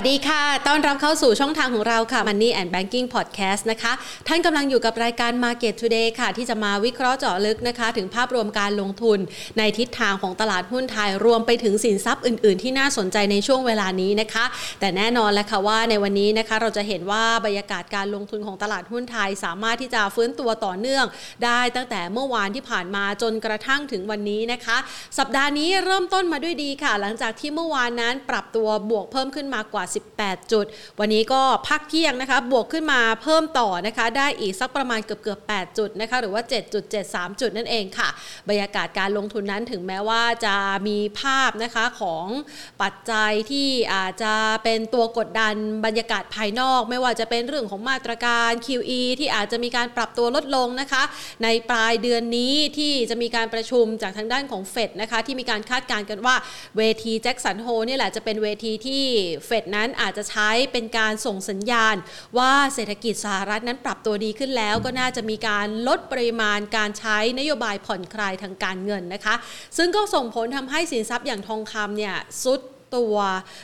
วัสดีค่ะ ต้อนรับเข้าสู่ช่องทางของเราค่ะ Money and Banking Podcast นะคะ ท่านกำลังอยู่กับรายการ Market Today ค่ะ ที่จะมาวิเคราะห์เจาะลึกนะคะ ถึงภาพรวมการลงทุนในทิศทางของตลาดหุ้นไทย รวมไปถึงสินทรัพย์อื่น ๆ ที่น่าสนใจในช่วงเวลานี้นะคะ แต่แน่นอนแล้วค่ะว่าในวันนี้นะคะ เราจะเห็นว่าบรรยากาศการลงทุนของตลาดหุ้นไทย สามารถที่จะฟื้นตัวต่อเนื่อง ได้ตั้งแต่เมื่อวานที่ผ่านมาจนกระทั่งถึงวันนี้นะคะ สัปดาห์นี้เริ่มต้นมาด้วยดีค่ะ หลังจากที่เมื่อวานนั้นปรับตัวบวกเพิ่มขึ้นมากว่า18 จุด วันนี้ก็พักเที่ยงนะคะบวกขึ้นมาเพิ่มต่อนะคะได้อีกสักประมาณเกือบเกือบ8จุดนะคะหรือว่า 7.73 จุดนั่นเองค่ะ บรรยากาศการลงทุนนั้นถึงแม้ว่าจะมีภาพนะคะของปัจจัยที่อาจจะเป็นตัวกดดันบรรยากาศภายนอก ไม่ว่าจะเป็นเรื่องของมาตรการ QE ที่อาจจะมีการปรับตัวลดลงนะคะ ในปลายเดือนนี้ที่จะมีการประชุมจากทางด้านของเฟดนะคะที่มีการคาดการณ์กันว่าเวที Jackson Hole นี่แหละจะเป็นเวทีที่เฟดนั้นอาจจะใช้เป็นการส่งสัญญาณ ว่าเศรษฐกิจสหรัฐนั้นปรับตัวดีขึ้นแล้ว ก็น่าจะมีการลดปริมาณการใช้นโยบายผ่อนคลายทางการเงินนะคะ ซึ่งก็ส่งผลทำให้สินทรัพย์อย่างทองคำเนี่ยทรุด ตัว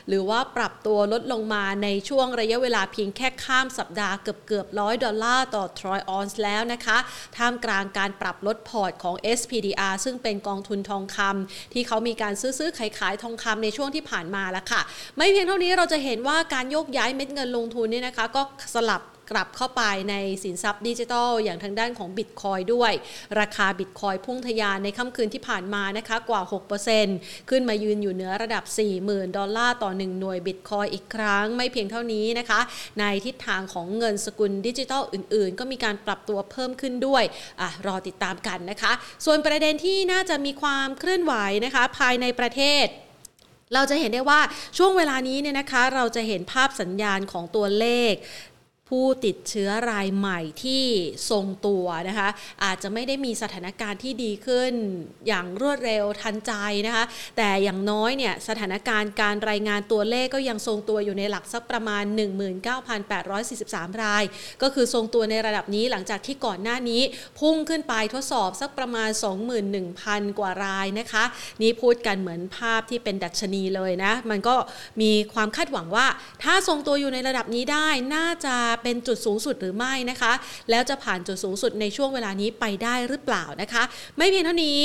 หรือว่าปรับตัวลดลงมาในช่วงระยะเวลาเพียงแค่ข้ามสัปดาห์เกือบเกือบร้อยดอลลาร์ต่อทรอยออนซ์แล้วนะคะ ท่ามกลางการปรับลดพอร์ตของ SPDR ซึ่งเป็นกองทุนทองคำที่เขามีการซื้อซื้อขายขายทองคำในช่วงที่ผ่านมาแล้วค่ะ ไม่เพียงเท่านี้เราจะเห็นว่าการโยกย้ายเม็ดเงินลงทุนนี่นะคะ ก็สลับ กลับเข้าไปในสินทรัพย์ดิจิทัล อย่างทางด้านของบิตคอยน์ด้วย ราคาบิตคอยน์พุ่งทะยานในค่ำคืนที่ผ่านมานะคะกว่า 6%ขึ้นมายืนอยู่เหนือระดับ 40,000 ดอลลาร์ต่อ 1 หน่วยบิตคอยน์อีกครั้งไม่เพียงเท่านี้นะคะ ในทิศทางของเงินสกุลดิจิทัลอื่นๆ ก็มีการปรับตัวเพิ่มขึ้นด้วยอะรอติดตามกันนะคะ ส่วนประเด็นที่น่าจะมีความเคลื่อนไหวนะคะ ภายในประเทศเราจะเห็นได้ว่าช่วงเวลานี้เนี่ยนะคะเราจะเห็นภาพสัญญาณของตัวเลข ผู้ติดเชื้อรายใหม่ที่ทรงตัวนะคะ อาจจะไม่ได้มีสถานการณ์ที่ดีขึ้นอย่างรวดเร็วทันใจนะคะ แต่อย่างน้อยเนี่ยสถานการณ์การรายงานตัวเลขก็ยังทรงตัวอยู่ในหลักสักประมาณ 19,843 ราย ก็คือทรงตัวในระดับนี้หลังจากที่ก่อนหน้านี้ พุ่งขึ้นไปทดสอบสักประมาณ 21,000 กว่ารายนะคะ นี่พูดกันเหมือนภาพที่เป็นดัชนีเลยนะ มันก็มีความคาดหวังว่า ถ้าทรงตัวอยู่ในระดับนี้ได้น่าจะเป็นจุดสูงสุดหรือไม่นะคะ แล้วจะผ่านจุดสูงสุดในช่วงเวลานี้ไปได้หรือเปล่านะคะ ไม่เพียงเท่านี้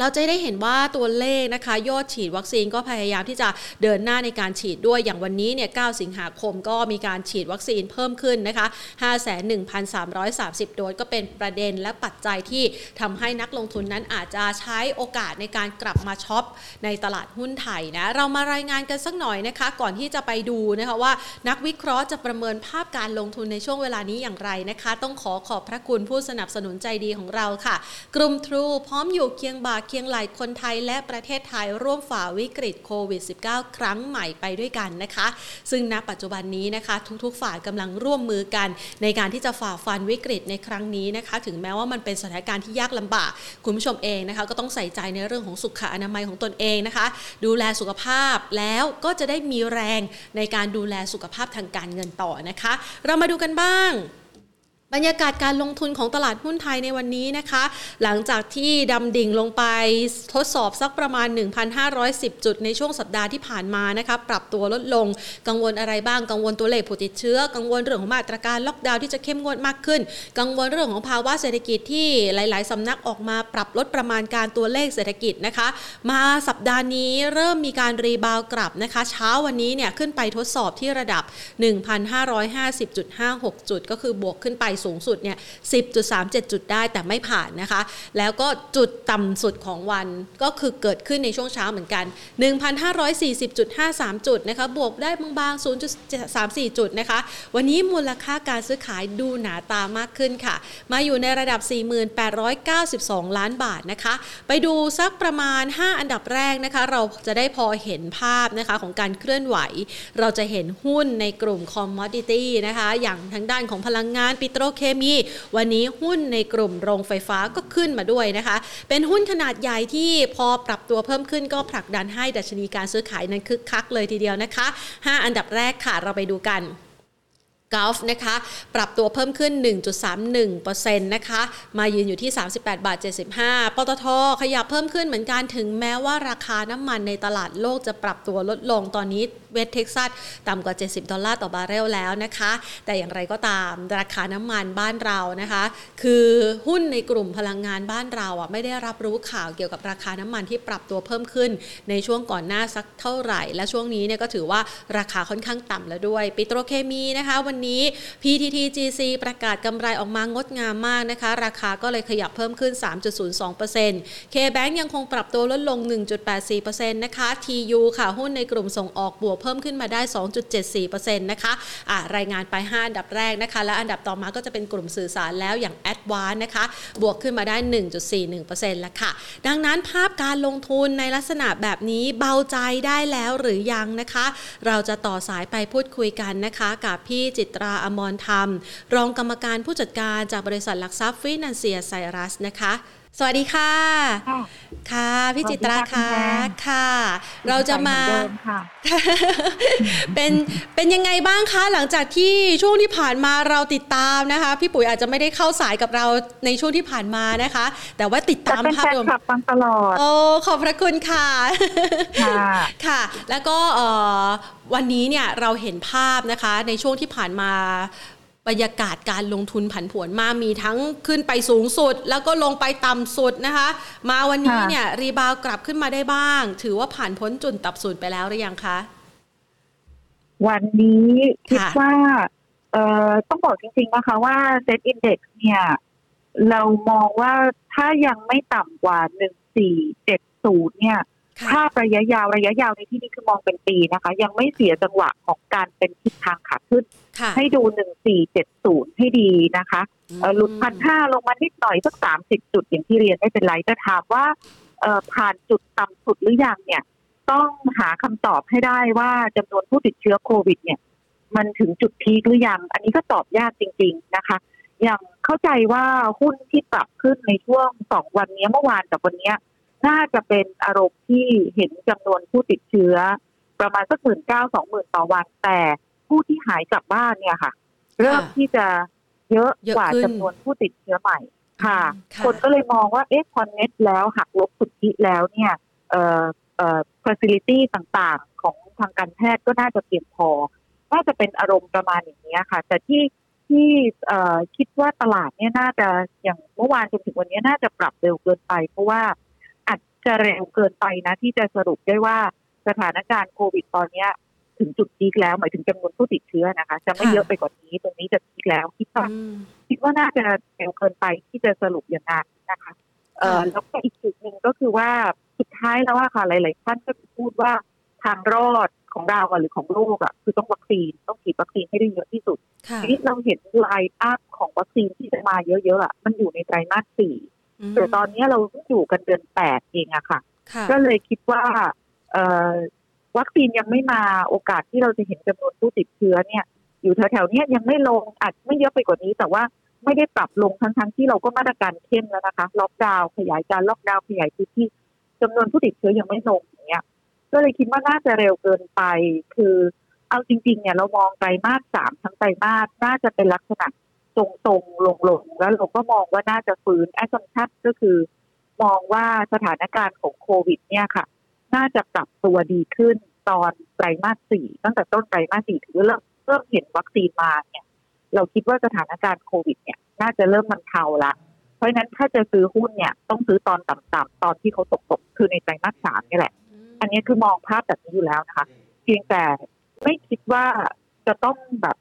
เราจะได้เห็นว่าตัวเลขนะคะยอดฉีดวัคซีนก็พยายามที่จะเดินหน้าในการฉีดด้วยอย่างวันนี้เนี่ย 9 สิงหาคมก็มีการฉีดวัคซีนเพิ่มขึ้นนะคะ 51,330 โดสก็เป็นประเด็นและปัจจัยที่ทำให้นักลงทุนนั้นอาจจะใช้โอกาสในการกลับมาช็อปในตลาดหุ้นไทยนะ เรามารายงานกันสักหน่อยนะคะ ก่อนที่จะไปดูนะคะว่า นักวิเคราะห์จะประเมินภาพการลงทุนในช่วงเวลานี้อย่างไรนะคะ ต้องขอขอบพระคุณผู้สนับสนุนใจดีของเราค่ะ กลุ่มทรูพร้อมอยู่เคียงบ่าเคียงไหลคนไทยและประเทศไทยร่วมฝ่าวิกฤตโควิด -19 ครั้งใหม่ไปด้วยกันนะคะ ซึ่งณปัจจุบันนี้นะคะ ทุกๆ ฝ่ายกำลังร่วมมือกัน ในการที่จะฝ่าฟันวิกฤตในครั้งนี้นะคะ ถึงแม้ว่ามันเป็นสถานการณ์ที่ยากลำบาก คุณผู้ชมเองนะคะ ก็ต้องใส่ใจในเรื่องของสุขอนามัยของตนเองนะคะ ดูแลสุขภาพแล้วก็จะได้มีแรงในการดูแลสุขภาพทางการเงินต่อนะคะ เรามาดูกันบ้าง บรรยากาศการลงทุนของตลาดหุ้นไทยในวันนี้นะคะ หลังจากที่ดำดิ่งลงไปทดสอบสักประมาณ 1,510 จุดในช่วงสัปดาห์ที่ผ่านมานะคะปรับตัวลดลงกังวลอะไรบ้างกังวลตัวเลขผู้ติดเชื้อ กังวลเรื่องของมาตรการล็อกดาวน์ที่จะเข้มงวดมากขึ้น กังวลเรื่องของภาวะเศรษฐกิจที่หลาย ๆสำนักออกมาปรับลดประมาณการตัวเลขเศรษฐกิจนะคะ มาสัปดาห์นี้เริ่มมีการรีบาวกลับนะคะ เช้าวันนี้เนี่ยขึ้นไปทดสอบที่ระดับ 1,550.56 จุด ก็คือบวกขึ้นไปสูงสุดเนี่ย10.37 จุดได้แต่ไม่ผ่านนะคะ แล้วก็จุดต่ำสุดของวันก็คือเกิดขึ้นในช่วงเช้าเหมือนกัน 1,540.53 จุดนะคะ บวกได้บางๆ 0.34 จุดนะคะ วันนี้มูลค่าการซื้อขายดูหนาตามากขึ้นค่ะ มาอยู่ในระดับ 4892 ล้านบาทนะคะ ไปดูสักประมาณ 5 อันดับแรกนะคะ เราจะได้พอเห็นภาพนะคะของการเคลื่อนไหว เราจะเห็นหุ้นในกลุ่มคอมมอดิตี้นะคะ อย่างทางด้านของพลังงานปิโตรเคมี วันนี้หุ้นในกลุ่มโรงไฟฟ้าก็ขึ้นมาด้วยนะคะ เป็นหุ้นขนาดใหญ่ที่พอปรับตัวเพิ่มขึ้นก็ผลักดันให้ดัชนีการซื้อขายนั้นคึกคักเลยทีเดียวนะคะ 5 อันดับแรกค่ะเราไปดูกัน GULF นะคะปรับตัวเพิ่มขึ้น 1.31%นะคะมายืนอยู่ที่ 38 บาท 75 ปตทขยับเพิ่มขึ้นเหมือนกันถึงแม้ว่าราคาน้ำมันในตลาดโลกจะปรับตัวลดลงตอนนี้ West Texas ต่ำกว่า 70 ดอลลาร์ต่อบาร์เรลแล้วนะคะ แต่อย่างไรก็ตามราคาน้ำมันบ้านเรานะคะ คือหุ้นในกลุ่มพลังงานบ้านเราอะไม่ได้รับรู้ข่าวเกี่ยวกับราคาน้ำมันที่ปรับตัวเพิ่มขึ้นในช่วงก่อนหน้าสักเท่าไหร่ และช่วงนี้เนี่ยก็ถือว่าราคาค่อนข้างต่ำแล้วด้วยปิโตรเคมีนะคะวันนี้ PTTGC ประกาศกำไรออกมางดงามมากนะคะ ราคาก็เลยขยับเพิ่มขึ้น 3.02% K-Bank ยังคงปรับตัวลดลง 1.84%นะคะ TU ค่ะหุ้นในกลุ่มส่งออกบวกเพิ่มขึ้นมาได้ 2.74%นะคะะรายงานไป 5 อันดับแรกนะคะ และอันดับต่อมาก็จะเป็นกลุ่มสื่อสารแล้วอย่าง a d v a n c e นะคะ บวกขึ้นมาได้ 1.41%แล้วค่ะ ดังนั้นภาพการลงทุนในลักษณะแบบนี้เบาใจได้แล้วหรือยังนะคะ เราจะต่อสายไปพูดคุยกันนะคะ กับพี่จิตราอมรธรรม รองกรรมการผู้จัดการจากบริษัทหลักทรัพย์ฟินนเซียไซรัสนะคะ สวัสดีค่ะ ค่ะ พี่จิตราค่ะค่ะ เราจะมาเป็นเป็นยังไงบ้างคะหลังจากที่ช่วงที่ผ่านมาเราติดตามนะคะ พี่ปุ๋ยอาจจะไม่ได้เข้าสายกับเราในช่วงที่ผ่านมานะคะ แต่ว่าติดตามภาพรวมฟังตลอดโอ้ขอบพระคุณค่ะค่ะ แล้วก็วันนี้เนี่ยเราเห็นภาพนะคะในช่วงที่ผ่านมา บรรยากาศการลงทุนผันผวนมามีทั้งขึ้นไปสูงสุด แล้วก็ลงไปต่ำสุดนะคะ มาวันนี้เนี่ย rebound กลับขึ้นมาได้บ้าง ถือว่าผ่านพ้นจุดต่ำสุดไปแล้วหรือยังคะ วันนี้คิดว่าเอ่อต้องบอกจริงๆนะคะว่า SET Index เนี่ย เรามองว่าถ้ายังไม่ต่ำกว่าหนึ่งสี่เจ็ดศูนย์เนี่ยถ้าระยะยาวระยะยาวในที่นี้คือมองเป็นปีนะคะ ยังไม่เสียจังหวะของการเป็นทิศทางขาขึ้น ให้ดูหนึ่งสี่เจ็ดศูนย์ให้ดีนะคะหลุดพันห้าลงมานิดหน่อยสักสามสิบจุดอย่างที่เรียนไม่เป็นไรแต่ถามว่าผ่านจุดต่ำสุดหรือยังเนี่ย ต้องหาคำตอบให้ได้ว่าจำนวนผู้ติดเชื้อโควิด เนี่ย มันถึงจุดพีคหรือยัง อันนี้ก็ตอบยากจริง ๆนะคะ อย่างเข้าใจว่าหุ้นที่ปรับขึ้นในช่วงสองวันนี้เมื่อวานกับวันนี้น่าจะเป็นอารมณ์ที่เห็นจำนวนผู้ติดเชื้อ ประมาณสักหมื่นเก้าสองหมื่นต่อวันแต่ ผู้ที่หายกลับบ้านเนี่ยค่ะ เริ่มที่จะเยอะกว่าจำนวนผู้ติดเชื้อใหม่ค่ะ คนก็เลยมองว่าเอ๊ะพอนเน็ตแล้วหักลบสุทธิแล้วเนี่ยเอ่อเอ่อ facility ต่างๆ ของทางการแพทย์ก็น่าจะเพียงพอ น่าจะเป็นอารมณ์ประมาณอย่างนี้ค่ะ แต่ที่ที่คิดว่าตลาดเนี่ยน่าจะอย่างเมื่อวานจนถึงวันนี้น่าจะปรับเร็วเกินไป เพราะว่าจะเร็วเกินไปนะที่จะสรุปได้ว่าสถานการณ์โควิดตอนนี้ ถึงจุด peak แล้วหมายถึงจำนวนผู้ติดเชื้อนะคะ จะไม่เยอะไปกว่านี้ ตรงนี้จะ peak แล้วคิดว่าคิดว่าน่าจะเร็วเกินไปที่จะสรุปอย่างนั้นนะคะเอ่อแล้วก็อีกจุดหนึ่งก็คือว่าสุดท้ายแล้วว่าค่ะหลาย ๆ ท่านก็พูดว่าทางรอดของเราหรือของโลกอะคือต้องวัคซีนต้องฉีดวัคซีนให้ได้เยอะที่สุดทีนี้เราเห็น line-up ของวัคซีนที่จะมาเยอะ ๆอะมันอยู่ในไตรมาสสี่แต่ตอนนี้เราอยู่กันเดือนแปดเองอะค่ะ ก็เลยคิดว่า วัคซีนยังไม่มาโอกาสที่เราจะเห็นจำนวนผู้ติดเชื้อเนี่ย อยู่แถวๆนี้ยังไม่ลงอาจไม่เยอะไปกว่านี้ แต่ว่าไม่ได้ปรับลงทั้งๆที่เราก็มาตรการเข้มแล้วนะคะล็อกดาวน์ขยายการล็อกดาวน์ขยายพื้นที่จำนวนผู้ติดเชื้อยังไม่ลงอย่างเงี้ยก็เลยคิดว่าน่าจะเร็วเกินไป คือเอาจริง ๆ เนี่ยเรามองไตรมาสสามทั้งไตรมาสน่าจะเป็นลักษณะตรงๆลงๆแล้วเราก็มองว่าน่าจะฟื้น assumption ก็คือ มองว่าสถานการณ์ของโควิด เนี่ยค่ะ น่าจะปรับตัวดีขึ้นตอนไตรมาสสี่ตั้งแต่ต้นไตรมาสสี่ถึงเริ่มเริ่มเห็นวัคซีนมาเนี่ยเราคิดว่าสถานการณ์โควิดเนี่ย น่าจะเริ่มมันเทาละ เพราะฉะนั้นถ้าจะซื้อหุ้นเนี่ย ต้องซื้อตอนต่ำๆตอนที่เขาตกๆคือในไตรมาสสามนี่แหละ อันนี้คือมองภาพแบบนี้อยู่แล้วนะคะเพียงแต่ไม่คิดว่าจะต้องแบบ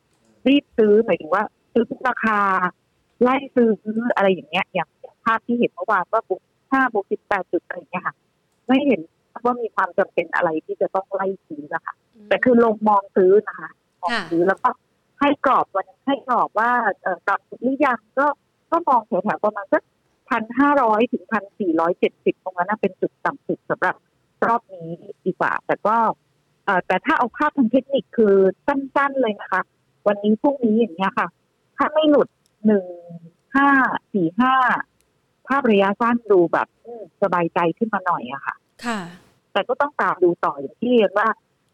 รีบซื้อหมายถึงว่า ซื้อทุกราคา ไล่ซื้ออะไรอย่างเงี้ยอย่างภาพที่เห็นเมื่อวานว่าบุกห้าบุกสิบแปดจุดอะไรอย่างเงี้ยค่ะ ไม่เห็น ว่ามีความจำเป็นอะไรที่จะต้องไล่ซื้อนะคะแต่คือลงมองซื้อนะคะมองซื้อแล้วก็ให้กรอบวันให้กรอบว่าเออตับหรือยังก็ก็มองแถวๆประมาณสักพันห้าร้อยถึงพันสี่ร้อยเจ็ดสิบตรงนั้นเป็นจุดต่ำสุดสำหรับรอบนี้ดีกว่า แต่ก็แต่ถ้าเอาภาพทางเทคนิคคือสั้นๆเลยนะคะ วันนี้พรุ่งนี้อย่างเงี้ยค่ะ ถ้าไม่หลุดหนึ่งห้าสี่ห้าภาพระยะสั้นดูแบบสบายใจขึ้นมาหน่อยอะค่ะ ค่ะ แต่ก็ต้องตามดูต่ออย่างที่เรียนว่า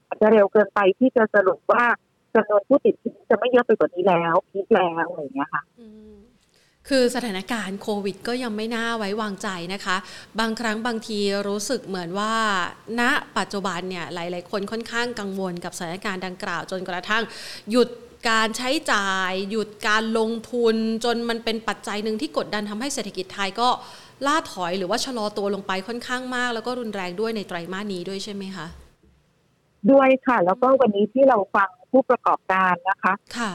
อาจจะเร็วเกินไปที่จะสรุปว่าจำนวนผู้ติดเชื้อจะไม่เยอะไปกว่านี้แล้วพีคแล้วอะไรอย่างเงี้ยค่ะคือสถานการณ์โควิดก็ยังไม่น่าไว้วางใจนะคะ บางครั้งบางทีรู้สึกเหมือนว่าณปัจจุบันเนี่ยหลาย ๆ คนค่อนข้างกังวลกับสถานการณ์ดังกล่าว จนกระทั่งหยุดการใช้จ่าย หยุดการลงทุนจนมันเป็นปัจจัยหนึ่งที่กดดันทำให้เศรษฐกิจไทยก็ ล่าถอยหรือว่าชะลอตัวลงไปค่อนข้างมาก แล้วก็รุนแรงด้วยในไตรมาสนี้ด้วยใช่ไหมคะด้วยค่ะ แล้วก็วันนี้ที่เราฟังผู้ประกอบการนะคะค่ะ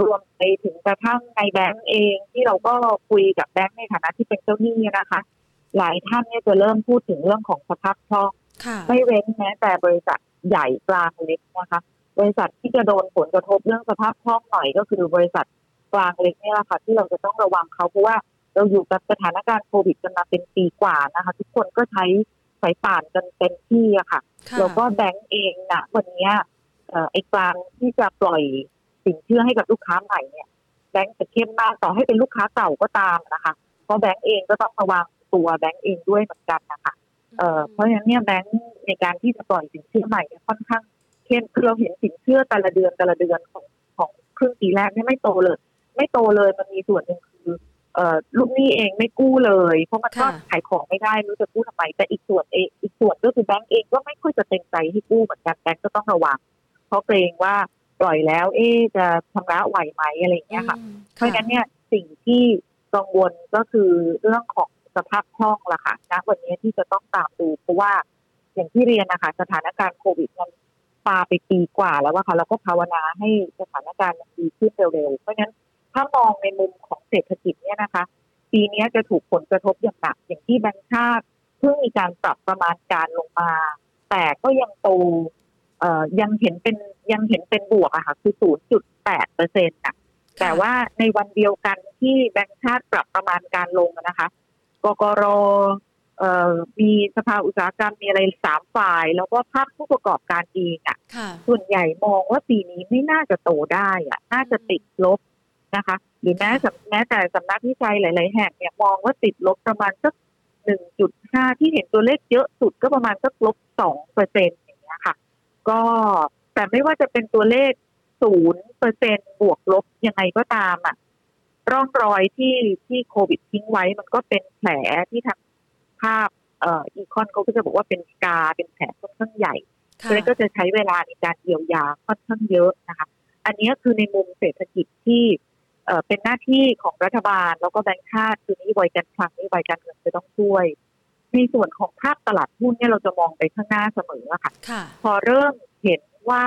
รวมไปถึงกระทั่งในแบงก์เองที่เราก็คุยกับแบงก์ในฐานะที่เป็นเจ้าหนี้นะคะ หลายท่านเนี่ยจะเริ่มพูดถึงเรื่องของสภาพคล่องไม่เว้นแม้แต่บริษัทใหญ่กลางเล็กนะคะ บริษัทที่จะโดนผลกระทบเรื่องสภาพคล่องหน่อยก็คือบริษัทกลางเล็กนี่แหละค่ะที่เราจะต้องระวังเขาเพราะว่า เราอยู่กับสถานการณ์โควิดกันมาเป็นปีกว่านะคะ ทุกคนก็ใช้สายป่านกันเต็มที่อะค่ะแล้วก็แบงก์เองนะวันนี้ไอ้กลางที่จะปล่อยสินเชื่อให้กับลูกค้าใหม่เนี่ยแบงก์จะเข้มมากต่อให้เป็นลูกค้าเก่าก็ตามนะคะ เพราะแบงก์เองก็ต้องระวังตัวแบงก์เองด้วยเหมือนกันนะคะเเพราะฉะนั้นเนี่ยแบงก์ในการที่จะปล่อยสินเชื่อใหม่ค่อนข้างเข้มคือเราเห็นสินเชื่อแต่ละเดือนแต่ละเดือนของของครึ่งปีแรกเนี่ยไม่โตเลย ไม่โตเลยมันมีส่วนหนึ่งคือ ลูกหนี้เองไม่กู้เลย เพราะมันก็ขายของไม่ได้รู้จะกู้ทำไมแต่อีกส่วนเองอีกส่วนก็คือแบงก์เองก็ไม่ค่อยจะเต็มใจให้กู้เหมือนกันแบงก์ก็ต้องระวัง เพราะเกรงว่าปล่อยแล้ว เอ๊จะชำระไหวไหมอะไรอย่างเงี้ยค่ะเพราะฉะนั้นเนี่ยสิ่งที่กังวลก็คือเรื่องของสภาพคล่องละค่ะณวันนี้ที่จะต้องตามดูเพราะว่าอย่างที่เรียนนะคะสถานการณ์โควิดมันปาไปปีกว่าแล้วว่าค่ะเราก็ภาวนาให้สถานการณ์มันดีขึ้นเร็วๆเพราะฉะนั้น ถ้ามองในมุมของเศรษฐกิจเนี่ยนะคะ ปีนี้จะถูกผลกระทบอย่างหนักอย่างที่แบงค์ชาติเพิ่งมีการปรับประมาณการลงมา แต่ก็ยังโตเอ่อยังเห็นเป็นยังเห็นเป็นบวกอะค่ะ คือ 0.8เปอร์เซ็นต์อะแต่ว่าในวันเดียวกันที่แบงค์ชาติปรับประมาณการลงนะคะกกรมีสภาอุตสาหกรรมมีอะไรสามฝ่าย แล้วก็ภาคผู้ประกอบการเองอะ ส่วนใหญ่มองว่าปีนี้ไม่น่าจะโตได้อะ น่าจะติดลบ นะคะหรือแม้แม้แต่สำนักวิจัยหลาย ๆ แห่งเนี่ยมองว่าติดลบประมาณสักหนึ่งจุดห้าที่เห็นตัวเลขเยอะสุดก็ประมาณสักลบสองเปอร์เซ็นต์อย่างเงี้ยค่ะ ก็แต่ไม่ว่าจะเป็นตัวเลขศูนย์เปอร์เซ็นบวกลบยังไงก็ตามอะร่องรอยที่ที่โควิดทิ้งไว้มันก็เป็นแผลที่ทางภาพเอ่ออีคอนเขาก็จะบอกว่าเป็นกาเป็นแผลค่อนข้างใหญ่แล้วก็จะใช้เวลาในการเยียวยาค่อนข้างเยอะนะคะ อันนี้คือในมุมเศรษฐกิจที่ เป็นหน้าที่ของรัฐบาล แล้วก็แบงค์ชาติคือนโยบายการคลังนโยบายการเงินจะต้องช่วย ในส่วนของภาพตลาดหุ้นเนี่ยเราจะมองไปข้างหน้าเสมอค่ะ พอเริ่มเห็นว่า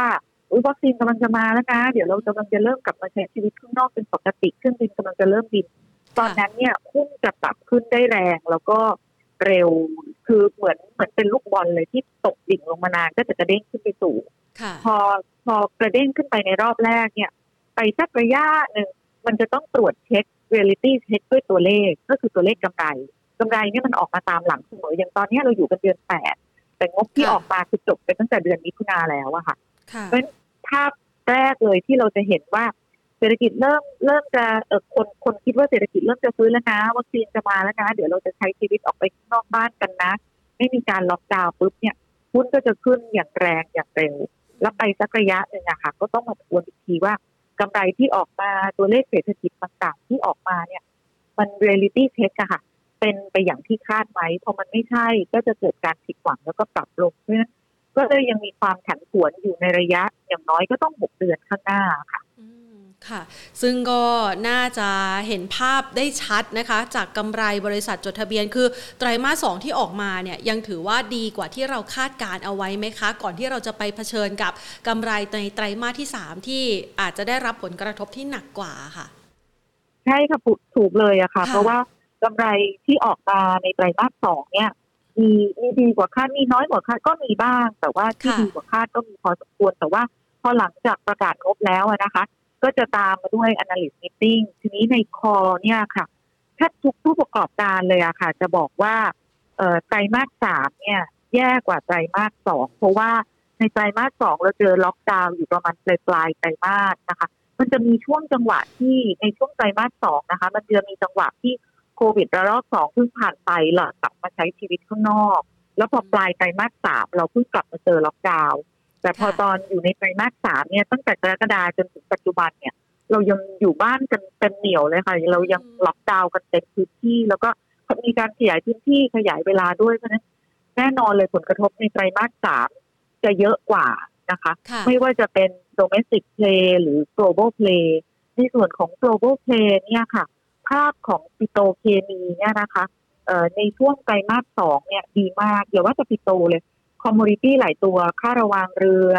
วัคซีนกำลังจะมาแล้วนะ เดี๋ยวเรากำลังจะเริ่มกลับมาใช้ชีวิตข้างนอกเป็นปกติเครื่องบินกำลังจะเริ่มบิน ตอนนั้นเนี่ยหุ้นจะปรับขึ้นได้แรง แล้วก็เร็วคือเหมือนเหมือนเป็นลูกบอลเลยที่ตกดิ่งลงมานานก็จะกระเด้งขึ้นไปสู่พอพอกระเด้งขึ้นไปในรอบแรกเนี่ย ไปสักระยะหนึ่ง มันจะต้องตรวจเช็ค reality check ด้วยตัวเลขก็คือตัวเลขกำไรกำไรเนี่ยมันออกมาตามหลังเสมออย่างตอนนี้เราอยู่กันเดือนแปดแต่งบที่ออกมาคือจบไปตั้งแต่เดือนมิถุนาแล้วอะค่ะเพราะฉะนั้นภาพแรกเลยที่เราจะเห็นว่าเศรษฐกิจเริ่มเริ่มจะเออคนคนคิดว่าเศรษฐกิจเริ่มจะฟื้นแล้วนะวัคซีนจะมาแล้วนะ เดี๋ยวเราจะใช้ชีวิตออกไปนอกบ้านกันนะ ไม่มีการล็อกดาวน์ปุ๊บเนี่ยหุ้นก็จะขึ้นอย่างแรงอย่างเร็วแล้วไปสักระยะหนึ่งอะค่ะ ก็ต้องมาทวนอีกทีว่า กำไรที่ออกมาตัวเลขเศรษฐกิจต่างๆ ที่ออกมาเนี่ย มันเรียลิตี้เช็คอะค่ะ เป็นไปอย่างที่คาดไหมพอมันไม่ใช่ก็จะเกิดการผิดหวังแล้วก็ปรับลงเพราะฉะนั้นก็เลยยังมีความผันผวนอยู่ในระยะอย่างน้อยก็ต้องหกเดือนข้างหน้าค่ะ ค่ะ ซึ่งก็น่าจะเห็นภาพได้ชัดนะคะ จากกำไรบริษัทจดทะเบียน คือไตรมาสสที่ออกมาเนี่ยยังถือว่าดีกว่าที่เราคาดการเอาไว้ไหมคะ ก่อนที่เราจะไปเผชิญกับกำไรในไตรมาสที่ 3 ที่อาจจะได้รับผลกระทบที่หนักกว่าค่ะ ใช่ค่ะถูกเลยอะค่ะ เพราะว่ากำไรที่ออกมาในไตรมาสสองเนี่ยมีมีดีกว่าคาดมีน้อยกว่าคาดก็มีบ้าง แต่ว่าที่ดีกว่าคาดก็มีพอสมควรแต่ว่าพอหลังจากประกาศงบแล้วนะคะ ก็จะตามมาด้วย analyst meeting ทีนี้ในคอเนี่ยค่ะถ้าทุกผู้ประกอบการเลยอะค่ะ จะบอกว่าไตรมาสสามเนี่ย แย่กว่าไตรมาสสองเพราะว่าในไตรมาสสองเราเจอล็อกดาวน์อยู่ประมาณปลายปลายไตรมาสนะคะ มันจะมีช่วงจังหวะที่ในช่วงไตรมาสสองนะคะ มันจะมีจังหวะที่โควิดระลอกสองเพิ่งผ่านไปหลังกลับมาใช้ชีวิตข้างนอก แล้วพอปลายไตรมาสสามเราเพิ่งกลับมาเจอล็อกดาวน์ แต่พอตอนอยู่ในไตรมาสสามเนี่ยตั้งแต่กรกฎาจนถึงปัจจุบันเนี่ย เรายังอยู่บ้านกันเป็นเหนียวเลยค่ะ เรายังล็อกดาวน์กันเต็มพื้นที่ แล้วก็มีการขยายพื้นที่ขยายเวลาด้วยเพราะนั้นแน่นอนเลยผลกระทบในไตรมาสสามจะเยอะกว่านะคะ ไม่ว่าจะเป็น domestic play หรือ global play ในส่วนของ global play เนี่ยค่ะ ภาพของปิโตเคมีเนี่ยนะคะในช่วงไตรมาสสองเนี่ยดีมากอย่าว่าจะปิโตเลย commodity หลายตัวค่าระวางเรือ